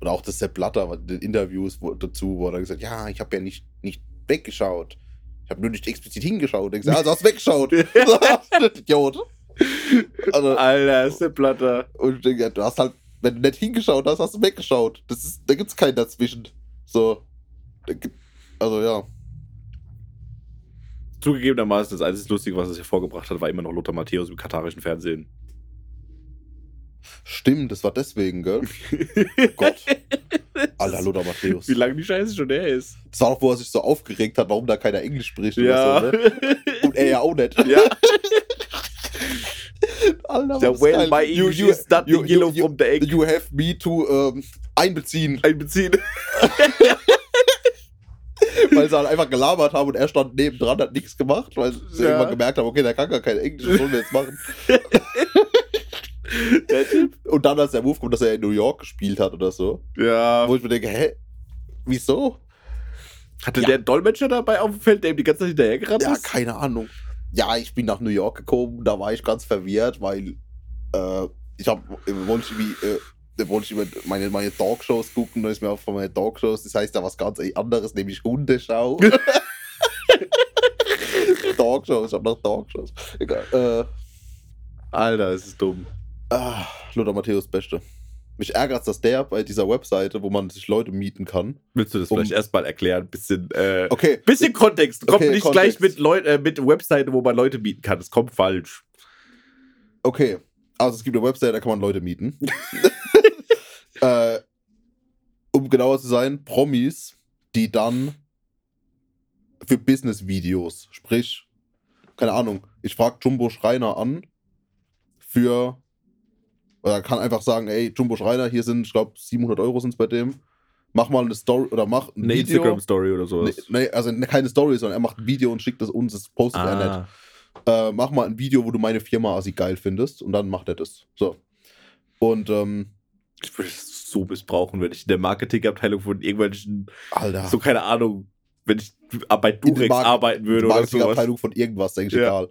Oder auch das Sepp Blatter, die Interviews wo, dazu, wo er gesagt ja, ich habe ja nicht, nicht weggeschaut. Ich habe nur nicht explizit hingeschaut. Ich sag, also hast *laughs* *laughs* du weggeschaut. Idiot. Also, Alter, Sepp Blatter. und ich denke, du hast halt, wenn du nicht hingeschaut hast, hast du weggeschaut. Das ist, da gibt's keinen dazwischen. So. Gibt, also ja. Zugegebenermaßen, das einzige Lustige, was es hervorgebracht hat, war immer noch Lothar Matthäus im katarischen Fernsehen. Stimmt, das war deswegen, gell? *laughs* Gott. Alter, Lothar Matthäus. Wie lange die Scheiße schon her ist. Das war auch, wo er sich so aufgeregt hat, warum da keiner Englisch spricht Ja. oder so, ne? Und er ja auch nicht. *laughs* ja. Alter, was well, my You- English you- is not you- yellow you- from the egg. You have me to ähm, einbeziehen, Einbeziehen. *laughs* weil sie halt einfach gelabert haben und er stand nebendran, hat nichts gemacht, weil sie Ja. irgendwann gemerkt haben, okay, der kann gar kein Englisch, was sollen wir jetzt machen? Der Typ. Und dann, als der Move kommt, dass er in New York gespielt hat oder so, Ja. wo ich mir denke, hä? Wieso? Hatte Ja. der einen Dolmetscher dabei auf dem Feld, der ihm die ganze Zeit hinterhergerannt Ja, ist? keine Ahnung. Ja, ich bin nach New York gekommen, da war ich ganz verwirrt, weil äh, ich hab, äh, wollte ich wie, äh, da wollte ich über meine, meine Talkshows gucken, da ist mir auch von meinen Talkshows, das heißt ja was ganz anderes, nämlich Hundeschau. *laughs* Talkshows, ich hab noch Talkshows. Egal. Äh, Alter, es ist dumm. Ah, Lothar Matthäus Beste. Mich ärgert dass der bei dieser Webseite, wo man sich Leute mieten kann. Willst du das Um- vielleicht erstmal erklären? Bisschen, äh, Okay, bisschen Kontext. Kommt Okay, nicht Kontext. gleich mit, Leut äh, mit Webseite, wo man Leute mieten kann. Das kommt falsch. Okay, also es gibt eine Website, da kann man Leute mieten. *laughs* *laughs* äh, um genauer zu sein, Promis, die dann für Business-Videos, sprich, keine Ahnung, ich frage Jumbo Schreiner an für, oder kann einfach sagen, ey, Jumbo Schreiner, hier sind, ich glaube, 700 Euro sind es bei dem. Mach mal eine Story oder mach ein Eine Video. Instagram-Story oder Nee, sowas. nee, also keine Story, sondern er macht ein Video und schickt das uns, das postet er nicht ah. äh, mach mal ein Video, wo du meine Firma assi geil findest und dann macht er das. So. Und, ähm, Ich würde es so missbrauchen, wenn ich in der Marketingabteilung von irgendwelchen, Alter, so keine Ahnung, wenn ich bei Durex arbeiten würde oder sowas. Marketingabteilung von irgendwas, denke ich, Ja. egal.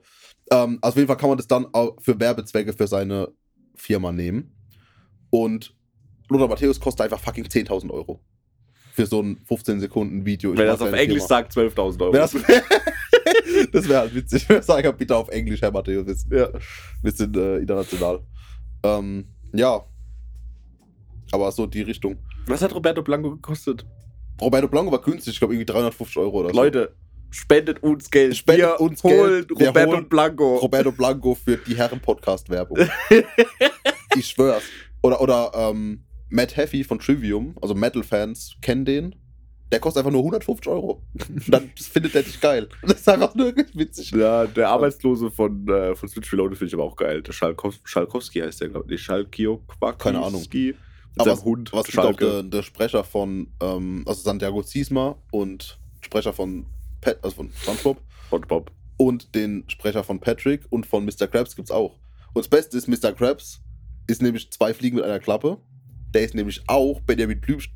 Ähm, also auf jeden Fall kann man das dann auch für Werbezwecke für seine Firma nehmen. Und Lothar Matthäus kostet einfach fucking 10.000 Euro. Für so ein 15 Sekunden Video. Ich Wenn das auf Englisch sagt, 12.000 Euro. Das *laughs* wäre halt witzig. Sag ja bitte auf Englisch, Herr Matthäus. Wir sind, ja. wir sind äh, international. Ähm, ja. Aber so die Richtung. Was hat Roberto Blanco gekostet? Roberto Blanco war günstig, ich glaube irgendwie 350 Euro oder so. Leute, spendet uns Geld. Spendet Wir uns holen Geld. Wir Roberto holen Blanco. Roberto Blanco für die Herren-Podcast-Werbung. *laughs* Ich schwör's. Oder, oder ähm, Matt Heffy von Trivium, also Metal-Fans kennen den. Der kostet einfach nur 150 Euro. *laughs* Dann findet der dich geil. Das ist einfach nur witzig. Ja, der Arbeitslose von, äh, von Switch Reloaded finde ich aber auch geil. Der Schalkow Schalkowski heißt der, glaube ich. Nee, Schalkio Keine Ahnung. Mit Aber seinem Hund. Was auch Schalke. der, der Sprecher von, ähm, also Santiago Ziesma und Sprecher von Pat, also von SpongeBob Hot Bob. und den Sprecher von Patrick und von Mr. Krabs gibt's auch. Und das Beste ist, Mr. Krabs ist nämlich zwei Fliegen mit einer Klappe. Der ist nämlich auch Benjamin Blüm. *laughs*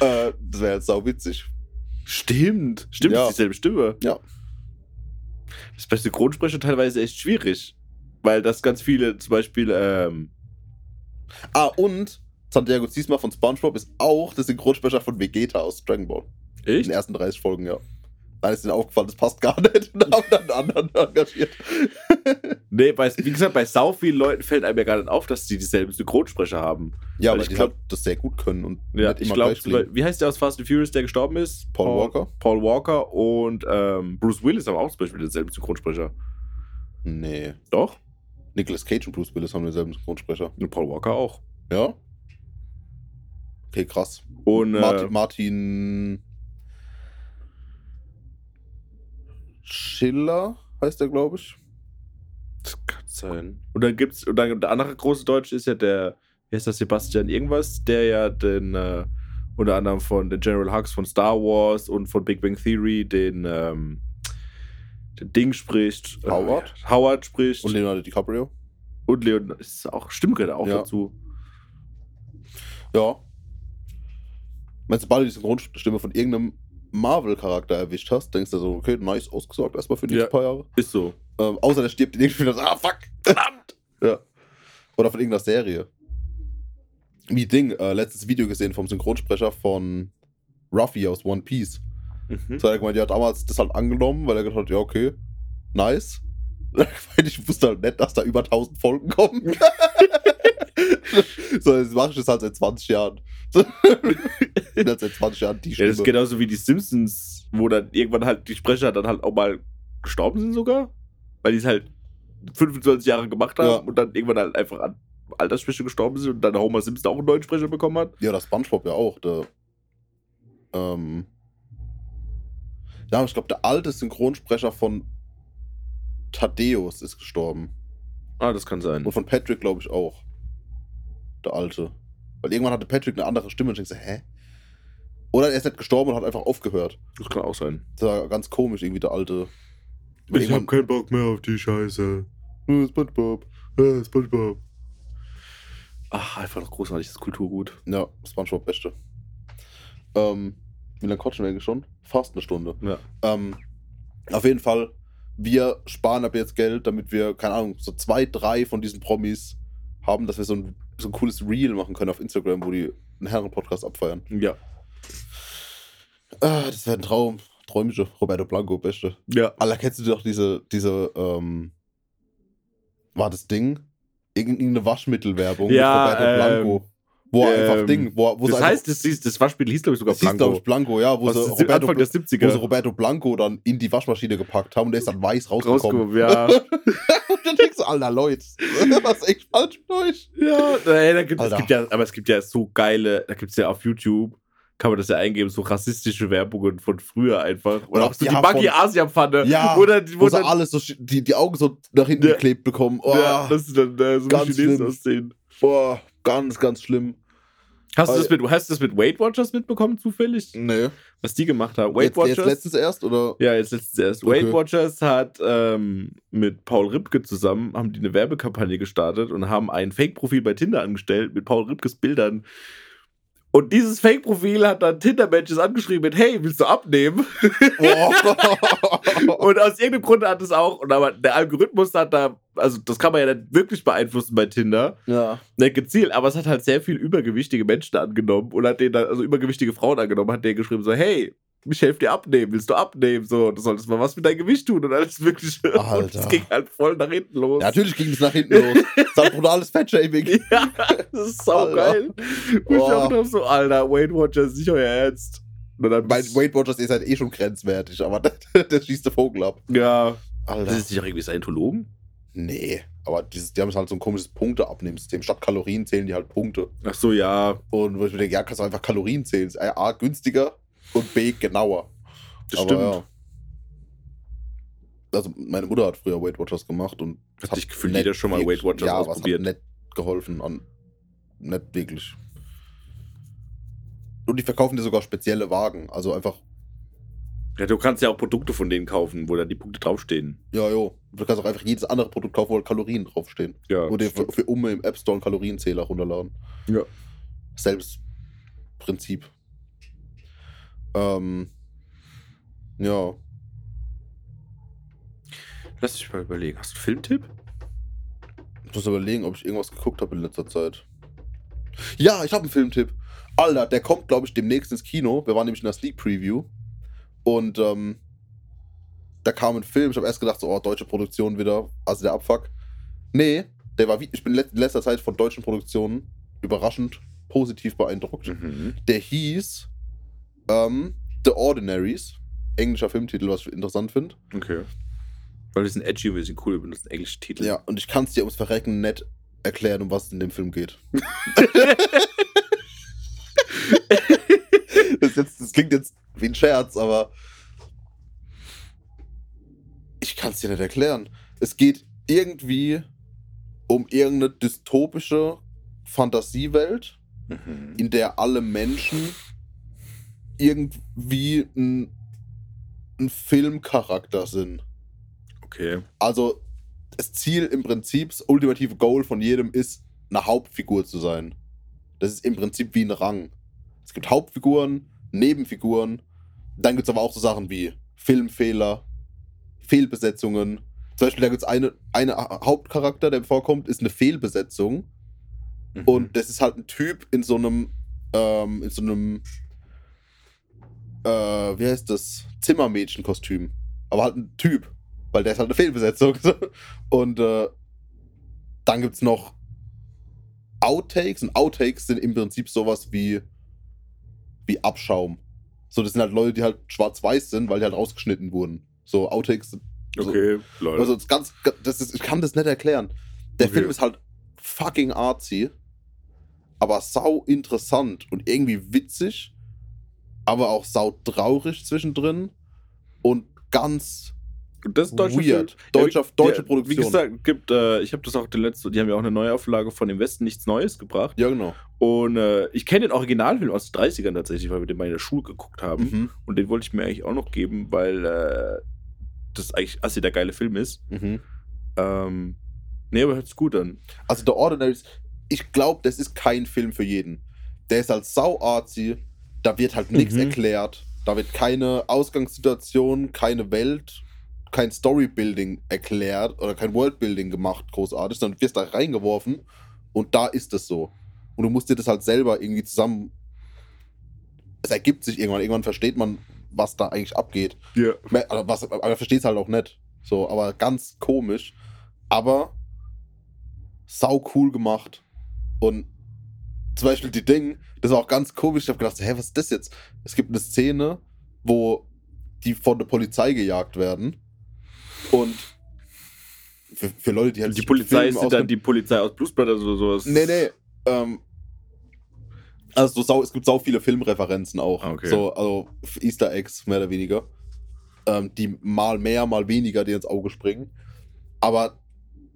äh, das wäre jetzt sau witzig. Stimmt. Stimmt, Ja. dieselbe Stimme. Ja. Das ist bei Synchronsprecher teilweise echt schwierig. Weil das ganz viele, zum Beispiel, ähm, Ah, und Santiago Ziesma von SpongeBob ist auch der Synchronsprecher von Vegeta aus Dragon Ball. In echt? den ersten 30 Folgen, ja. Dann ist denen aufgefallen, das passt gar nicht. *laughs* Und haben dann einen anderen engagiert. *laughs* Nee, bei, wie gesagt, bei sau vielen Leuten fällt einem ja gar nicht auf, dass die dieselben Synchronsprecher haben. Ja, Weil weil ich die glaub- halt das sehr gut können und Ja, ich glaube, wie heißt der aus Fast and Furious, der gestorben ist? Paul Walker? Paul Walker und ähm, Bruce Willis haben auch zum Beispiel denselben Synchronsprecher. Nee. Doch? Nicolas Cage und Bruce Willis haben denselben Synchronsprecher. Und Paul Walker auch. Ja? Okay, krass. Und äh, Martin, Schiller heißt der, glaube ich. das kann sein. Und dann gibt's, und dann der andere große Deutsche ist ja der, wie heißt das, Sebastian irgendwas, der ja den, äh, unter anderem von den General Hux von Star Wars und von Big Bang Theory den, ähm, den Ding spricht. Äh, Howard? Howard spricht. Und Leonardo DiCaprio. Und Leon ist auch, stimmt gerade auch Ja. dazu. Ja. Wenn du beide die Synchronstimme von irgendeinem Marvel-Charakter erwischt hast, denkst du so, okay, nice, ausgesorgt erstmal für die nächsten Ja. paar Jahre. Ist so. Ähm, außer der stirbt in irgendwie das, ah, fuck, verdammt. Ja. Oder von irgendeiner Serie. Wie Ding, äh, letztes Video gesehen vom Synchronsprecher von Ruffy aus One Piece. Mhm. So hat er gemeint, ja, hat damals das halt angenommen, weil er gedacht hat, ja, okay, nice. Weil *laughs* ich wusste halt nicht, dass da über 1000 Folgen kommen. *laughs* *laughs* so, jetzt mache ich das halt seit 20 Jahren. Halt seit 20 Jahren die Ja, Stimme. das ist genauso wie die Simpsons, wo dann irgendwann halt die Sprecher dann halt auch mal gestorben sind sogar. Weil die es halt 25 Jahre gemacht haben Ja. und dann irgendwann halt einfach an Altersschwäche gestorben sind und dann Homer Simpson auch einen neuen Sprecher bekommen hat. Ja, das Spongebob ja auch. Der, ähm, ja, ich glaube, der alte Synchronsprecher von Thaddeus ist gestorben. Ah, das kann sein. Und von Patrick, glaube ich, auch. Der alte. Weil irgendwann hatte Patrick eine andere Stimme und ich so, hä? Oder er ist nicht gestorben und hat einfach aufgehört. Das kann auch sein. Das war ganz komisch, irgendwie der alte. Irgendwann- keinen Bock mehr auf die Scheiße. Äh, SpongeBob. Äh, Spongebob. Ach, einfach noch großartiges Kulturgut. Ja, SpongeBob beste. Ähm, wie lange quatschen wir eigentlich schon? Fast eine Stunde. Ja. Ähm, auf jeden Fall, wir sparen ab jetzt Geld, damit wir, keine Ahnung, so zwei, drei von diesen Promis haben, dass wir so ein, so ein cooles Reel machen können auf Instagram, wo die einen Herren-Podcast abfeiern. Ja. Ah, das wäre ein Traum. Träumische Roberto Blanco, beste. Ja. Alter, kennst du doch diese, diese, ähm, war das Ding? Irgendeine Waschmittelwerbung Ja, mit Roberto ähm, Blanco. Wo er einfach ähm, Ding, wo, wo das heißt, das, hieß- das Waschspiel hieß, glaube ich, sogar das hieß, Blanco. glaube ich, Blanco, ja, wo sie, ist Roberto, Anfang der wo 70er. sie Roberto Blanco dann in die Waschmaschine gepackt haben und der ist dann weiß rausgekommen. rausgekommen. Ja. *laughs* und dann denkst du, alter Leute, *laughs* was ist echt falsch mit euch? Ja, ey, da gibt, es gibt ja, aber es gibt ja so geile, da gibt es ja auf YouTube, kann man das ja eingeben, so rassistische Werbungen von früher einfach. Oder auch so die Maggi Asia Pfanne. Ja, wo dann, Wo wo sie dann, alles so, die, die Augen so nach hinten Ja. geklebt bekommen. Oh, ja, das ist dann äh, so ganz Chinesen aussehen. Boah, ganz, ganz schlimm. Hast du, das mit, hast du das mit Weight Watchers mitbekommen, zufällig? Nee. Was die gemacht haben? Weight Jetzt, jetzt Watchers? letztens erst, oder? Ja, jetzt letztens erst. Okay. Weight Watchers hat ähm, mit Paul Ripke zusammen, haben die eine Werbekampagne gestartet und haben ein Fake-Profil bei Tinder angestellt mit Paul Ripkes Bildern. Und dieses Fake-Profil hat dann Tinder-Matches angeschrieben mit, hey, willst du abnehmen? Boah. *laughs* und aus irgendeinem Grund hat es auch, und aber der Algorithmus hat da, also das kann man ja nicht wirklich beeinflussen bei Tinder, ja. nicht gezielt, aber es hat halt sehr viel übergewichtige Menschen angenommen und hat denen dann, also übergewichtige Frauen angenommen, hat denen geschrieben so, hey, ich helfe dir abnehmen, willst du abnehmen? So, du solltest mal was mit deinem Gewicht tun und alles Mögliche. Und Alter. es ging halt voll nach hinten los. ja, natürlich ging es nach hinten los. *laughs* Das ist halt brutales Fettshaming. *laughs* Ja, das ist saugeil. Ich auch noch so, Alter, Weight Watchers, nicht euer Ernst. Und dann Bei Weight Watchers ist halt eh schon grenzwertig, aber *laughs* der, schießt der Vogel ab. Ja. Alter. Das ist nicht auch irgendwie Scientologen? Nee. Aber dieses, die haben halt so ein komisches Punkteabnehmsystem. Statt Kalorien zählen die halt Punkte. Ach so, ja. Und wo ich mir denke, ja, kannst du einfach Kalorien zählen. Ist A, günstiger und B, genauer. Das Aber stimmt. ja. Also, meine Mutter hat früher Weight Watchers gemacht und. Hat sich gefühlt jeder schon mal Weight Watchers ja, ausprobiert. Hat nicht geholfen. An, nicht wirklich. Und die verkaufen dir sogar spezielle Wagen. Also einfach, Ja, du kannst ja auch Produkte von denen kaufen, wo da die Punkte draufstehen. ja, jo. Du kannst auch einfach jedes andere Produkt kaufen, wo Kalorien draufstehen. Ja. Oder für, für Umme im App Store einen Kalorienzähler runterladen. Ja. Selbst Prinzip. Ähm, ja. Lass dich mal überlegen. Hast du einen Filmtipp? Ich muss überlegen, ob ich irgendwas geguckt habe in letzter Zeit. Ja, ich habe einen Filmtipp. Alter, der kommt, glaube ich, demnächst ins Kino. Wir waren nämlich in der Sneak Preview. Und ähm, da kam ein Film. Ich habe erst gedacht, so, oh, deutsche Produktion wieder. Also der Abfuck. Nee, der war wie. Ich bin in letzter Zeit von deutschen Produktionen überraschend positiv beeindruckt. Mhm. Der hieß ähm, The Ordinaries. Englischer Filmtitel, was ich interessant finde. Okay. Weil wir sind edgy und wir sind cool, wir benutzen englische Titel. Ja, und ich kann es dir ums Verrecken nett erklären, um was es in dem Film geht. *laughs* das, jetzt, das klingt jetzt wie ein Scherz, aber ich kann es dir nicht erklären. Es geht irgendwie um irgendeine dystopische Fantasiewelt, Mhm. in der alle Menschen irgendwie ein, ein Filmcharakter sind. Okay. Also, das Ziel im Prinzip, das ultimative Goal von jedem ist, eine Hauptfigur zu sein. Das ist im Prinzip wie ein Rang. Es gibt Hauptfiguren, Nebenfiguren. Dann gibt es aber auch so Sachen wie Filmfehler, Fehlbesetzungen. Zum Beispiel, da gibt es eine, eine Hauptcharakter, der vorkommt, ist eine Fehlbesetzung. Mhm. Und das ist halt ein Typ in so einem, ähm, in so einem, äh, wie heißt das? Zimmermädchenkostüm. Aber halt ein Typ. Weil der ist halt eine Fehlbesetzung. *laughs* Und äh, dann gibt's noch Outtakes. Und Outtakes sind im Prinzip sowas wie, wie Abschaum. So, das sind halt Leute, die halt schwarz-weiß sind, weil die halt rausgeschnitten wurden. So, Outtakes sind so, Okay, Leute. also das ganz, das ist, ich kann das nicht erklären. Der Okay. Film ist halt fucking artsy, aber sau interessant und irgendwie witzig, aber auch sau traurig zwischendrin und ganz das ist deutscher weird. Film. Deutscher, Ja, deutsche der- Produktion. Wie gesagt, gibt, äh, ich habe das auch der letzte, die haben ja auch eine Neuauflage von dem Westen nichts Neues gebracht. ja, genau. Und äh, ich kenne den Originalfilm aus den 30ern tatsächlich, weil wir den mal in der Schule geguckt haben. Mhm. Und den wollte ich mir eigentlich auch noch geben, weil äh, das eigentlich assi der geile Film ist. Mhm. Ähm, nee, aber hört gut an. Also The Ordinaries, ich glaube, das ist kein Film für jeden. Der ist halt sau artsy, da wird halt nichts Mhm. erklärt, da wird keine Ausgangssituation, keine Welt, kein Storybuilding erklärt oder kein Worldbuilding gemacht, großartig, sondern du wirst da reingeworfen und da ist es so. Und du musst dir das halt selber irgendwie zusammen. Es ergibt sich irgendwann, irgendwann versteht man, was da eigentlich abgeht. Ja. Me- also was, aber er versteht es halt auch nicht. So, aber ganz komisch. Aber sau cool gemacht. Und zum Beispiel die Dinge, das war auch ganz komisch. Ich habe gedacht, hä, was ist das jetzt? Es gibt eine Szene, wo die von der Polizei gejagt werden. Und für, für Leute, die halt Die Polizei ist dann die Polizei aus Blues Brothers oder sowas. Nee, nee. Ähm, also so es gibt sau viele Filmreferenzen auch. Ah, okay. So, also Easter Eggs, mehr oder weniger. Ähm, die mal mehr, mal weniger dir ins Auge springen. Aber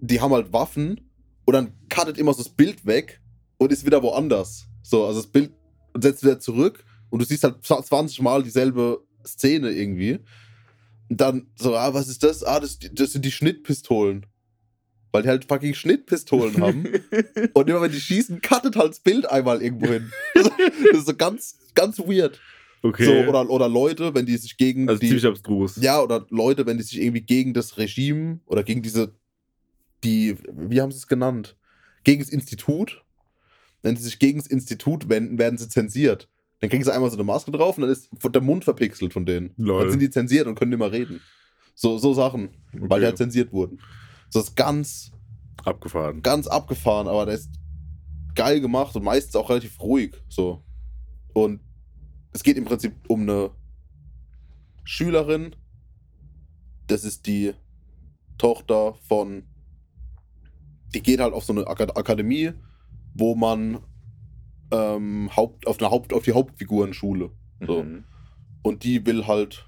die haben halt Waffen und dann cuttet immer so das Bild weg und ist wieder woanders. So, also das Bild und setzt wieder zurück und du siehst halt 20 Mal dieselbe Szene irgendwie. Und dann so, ah, was ist das? Ah, das, das sind die Schnittpistolen. Weil die halt fucking Schnittpistolen *laughs* haben. Und immer wenn die schießen, cuttet halt das Bild einmal irgendwo hin. *laughs* das ist so ganz, ganz weird. okay. So, oder, oder Leute, wenn die sich gegen also die. ziemlich abstrus. Ja, oder Leute, wenn die sich irgendwie gegen das Regime oder gegen diese. Die. Wie haben sie es genannt? Gegen das Institut. Wenn sie sich gegen das Institut wenden, werden sie zensiert. Dann kriegen sie einmal so eine Maske drauf und dann ist der Mund verpixelt von denen. Lol. Dann sind die zensiert und können nicht mehr reden. So, so Sachen, weil Okay. die halt zensiert wurden. So ist ganz, Abgefahren. ganz abgefahren, aber der ist geil gemacht und meistens auch relativ ruhig. So. Und es geht im Prinzip um eine Schülerin. Das ist die Tochter von die geht halt auf so eine Ak Akademie, wo man ähm, Haupt, auf, eine Haupt, auf die Hauptfigurenschule. So. Mhm. Und die will halt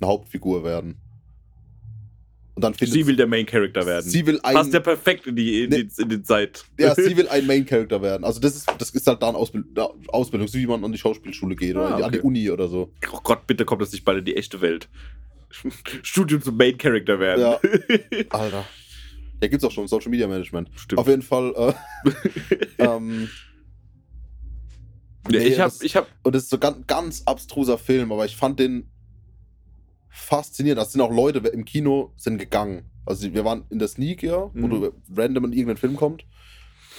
eine Hauptfigur werden. Und dann findet Sie will der Main Character werden. sie will ein, Passt ja perfekt in die, in Nee. die, in die Zeit. ja, *laughs* sie will ein Main Character werden. Also das ist, das ist halt da eine Ausbildung, so wie man an die Schauspielschule geht oder Ah, an die okay. Uni oder so. Oh Gott, bitte kommt das nicht bald in die echte Welt. *laughs* Studium zum Main Character werden. Ja. *laughs* Alter. Ja, gibt's auch schon, Social Media Management. Stimmt. Auf jeden Fall, äh, *laughs* ähm, Ja, Nee, ich hab, das- ich hab, und das ist so ganz, ganz abstruser Film, aber ich fand den faszinierend. Es sind auch Leute im Kino sind gegangen. Also wir waren in der Sneak, ja, wo Mhm. du random in irgendeinen Film kommt.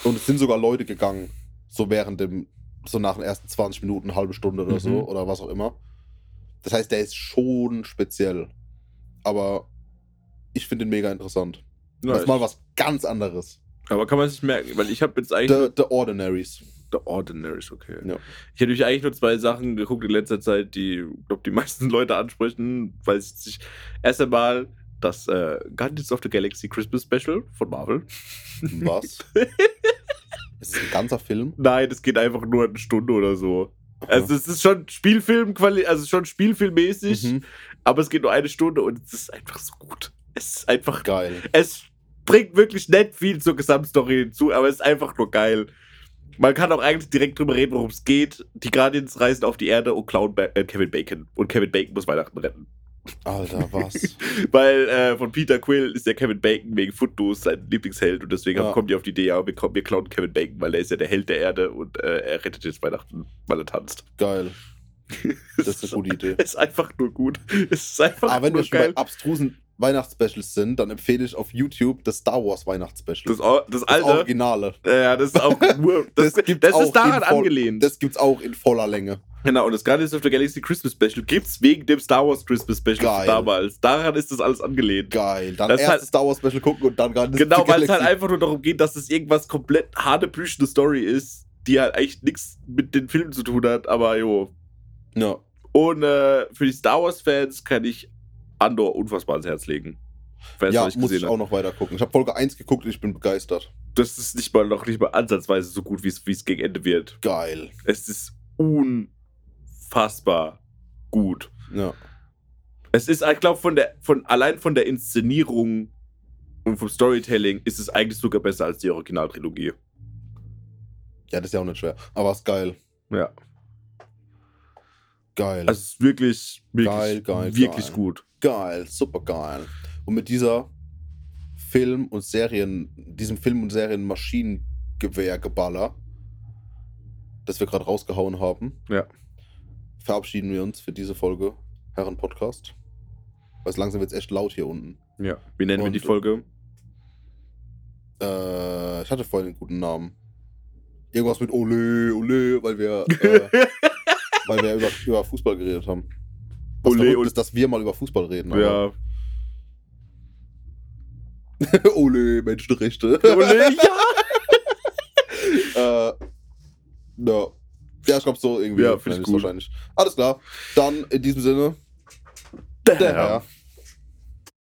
Und es sind sogar Leute gegangen. So während dem, so nach den ersten 20 Minuten, halbe Stunde oder Mhm. so, oder was auch immer. Das heißt, der ist schon speziell. Aber ich finde ihn mega interessant. Ja, das ist mal was ganz anderes. aber kann man sich merken, weil ich habe jetzt eigentlich The, The Ordinaries. The Ordinaries, okay. Ja. Ich hätte eigentlich nur zwei Sachen geguckt in letzter Zeit, die, glaube die *laughs* meisten Leute ansprechen, weil es sich erst einmal das äh, Guardians of the Galaxy Christmas Special von Marvel. Was? *laughs* ist es ein ganzer Film? Nein, es geht einfach nur eine Stunde oder so. Also es ist schon Spielfilm, also schon Spielfilmmäßig, Mhm. aber es geht nur eine Stunde und es ist einfach so gut. Es ist einfach Geil. es bringt wirklich nicht viel zur Gesamtstory hinzu, aber es ist einfach nur geil. Man kann auch eigentlich direkt drüber reden, worum es geht. Die Guardians reisen auf die Erde und klauen ba äh, Kevin Bacon. Und Kevin Bacon muss Weihnachten retten. Alter, was? *laughs* Weil äh, von Peter Quill ist der Kevin Bacon wegen Footloose sein Lieblingsheld und deswegen Ja. kommt die auf die Idee, ja, wir, kommen- wir klauen Kevin Bacon, weil er ist ja der Held der Erde und äh, er rettet jetzt Weihnachten, weil er tanzt. Geil. *laughs* Das ist eine gute Idee. Es ist einfach nur gut. Es ist einfach Aber wenn nur wir schon geil. bei abstrusen Weihnachtsspecials sind, dann empfehle ich auf YouTube das Star Wars Weihnachtsspecial. Das, das Das alte, Originale. ja, das ist auch *laughs* nur, das, Das das, gibt's ist auch daran in voll- angelehnt. Das gibt's auch in voller Länge. Genau, und das Guardians of the Galaxy Christmas Special gibt's wegen dem Star Wars Christmas Special Geil. damals. Daran ist das alles angelehnt. Geil. Dann Das ist erst halt- das Star Wars Special gucken und dann gerade Genau, weil es halt einfach nur darum geht, dass es irgendwas komplett hanebüchene Story ist, die halt eigentlich nichts mit den Filmen zu tun hat, aber jo. Ja. Und äh, für die Star Wars-Fans kann ich Andor unfassbar ans Herz legen. Wer es Ja, muss ich auch hat. noch weiter gucken. Ich habe Folge 1 geguckt und ich bin begeistert. Das ist nicht mal noch nicht mal ansatzweise so gut, wie es es gegen Ende wird. Geil. Es ist unfassbar gut. Ja. Es ist, ich glaube, von der, von, allein von der Inszenierung und vom Storytelling ist es eigentlich sogar besser als die Originaltrilogie. Ja, das ist ja auch nicht schwer. Aber ist geil. Ja. Geil. Also es ist wirklich, wirklich, Geil, geil, wirklich geil. gut. Geil. Super geil. Und mit dieser Film- und Serien, diesem Film- und Serien-Maschinengewehrgeballer, das wir gerade rausgehauen haben, Ja. verabschieden wir uns für diese Folge Herren-Podcast. Weil es langsam wird echt laut hier unten. Ja. Wie nennen wir Und- die Folge? Äh, ich hatte vorhin einen guten Namen. Irgendwas mit Ole, Ole, weil wir, äh, *laughs* weil wir über, über Fußball geredet haben. Was Ole, verrückt ist, dass wir mal über Fußball reden. ja. *laughs* Ole, Menschenrechte. Ole, ja. *laughs* äh, ja. Ja, ich glaube so irgendwie. Ja, nenn find ich gut. wahrscheinlich. Alles klar. Dann in diesem Sinne. Der Der Herr. Herr.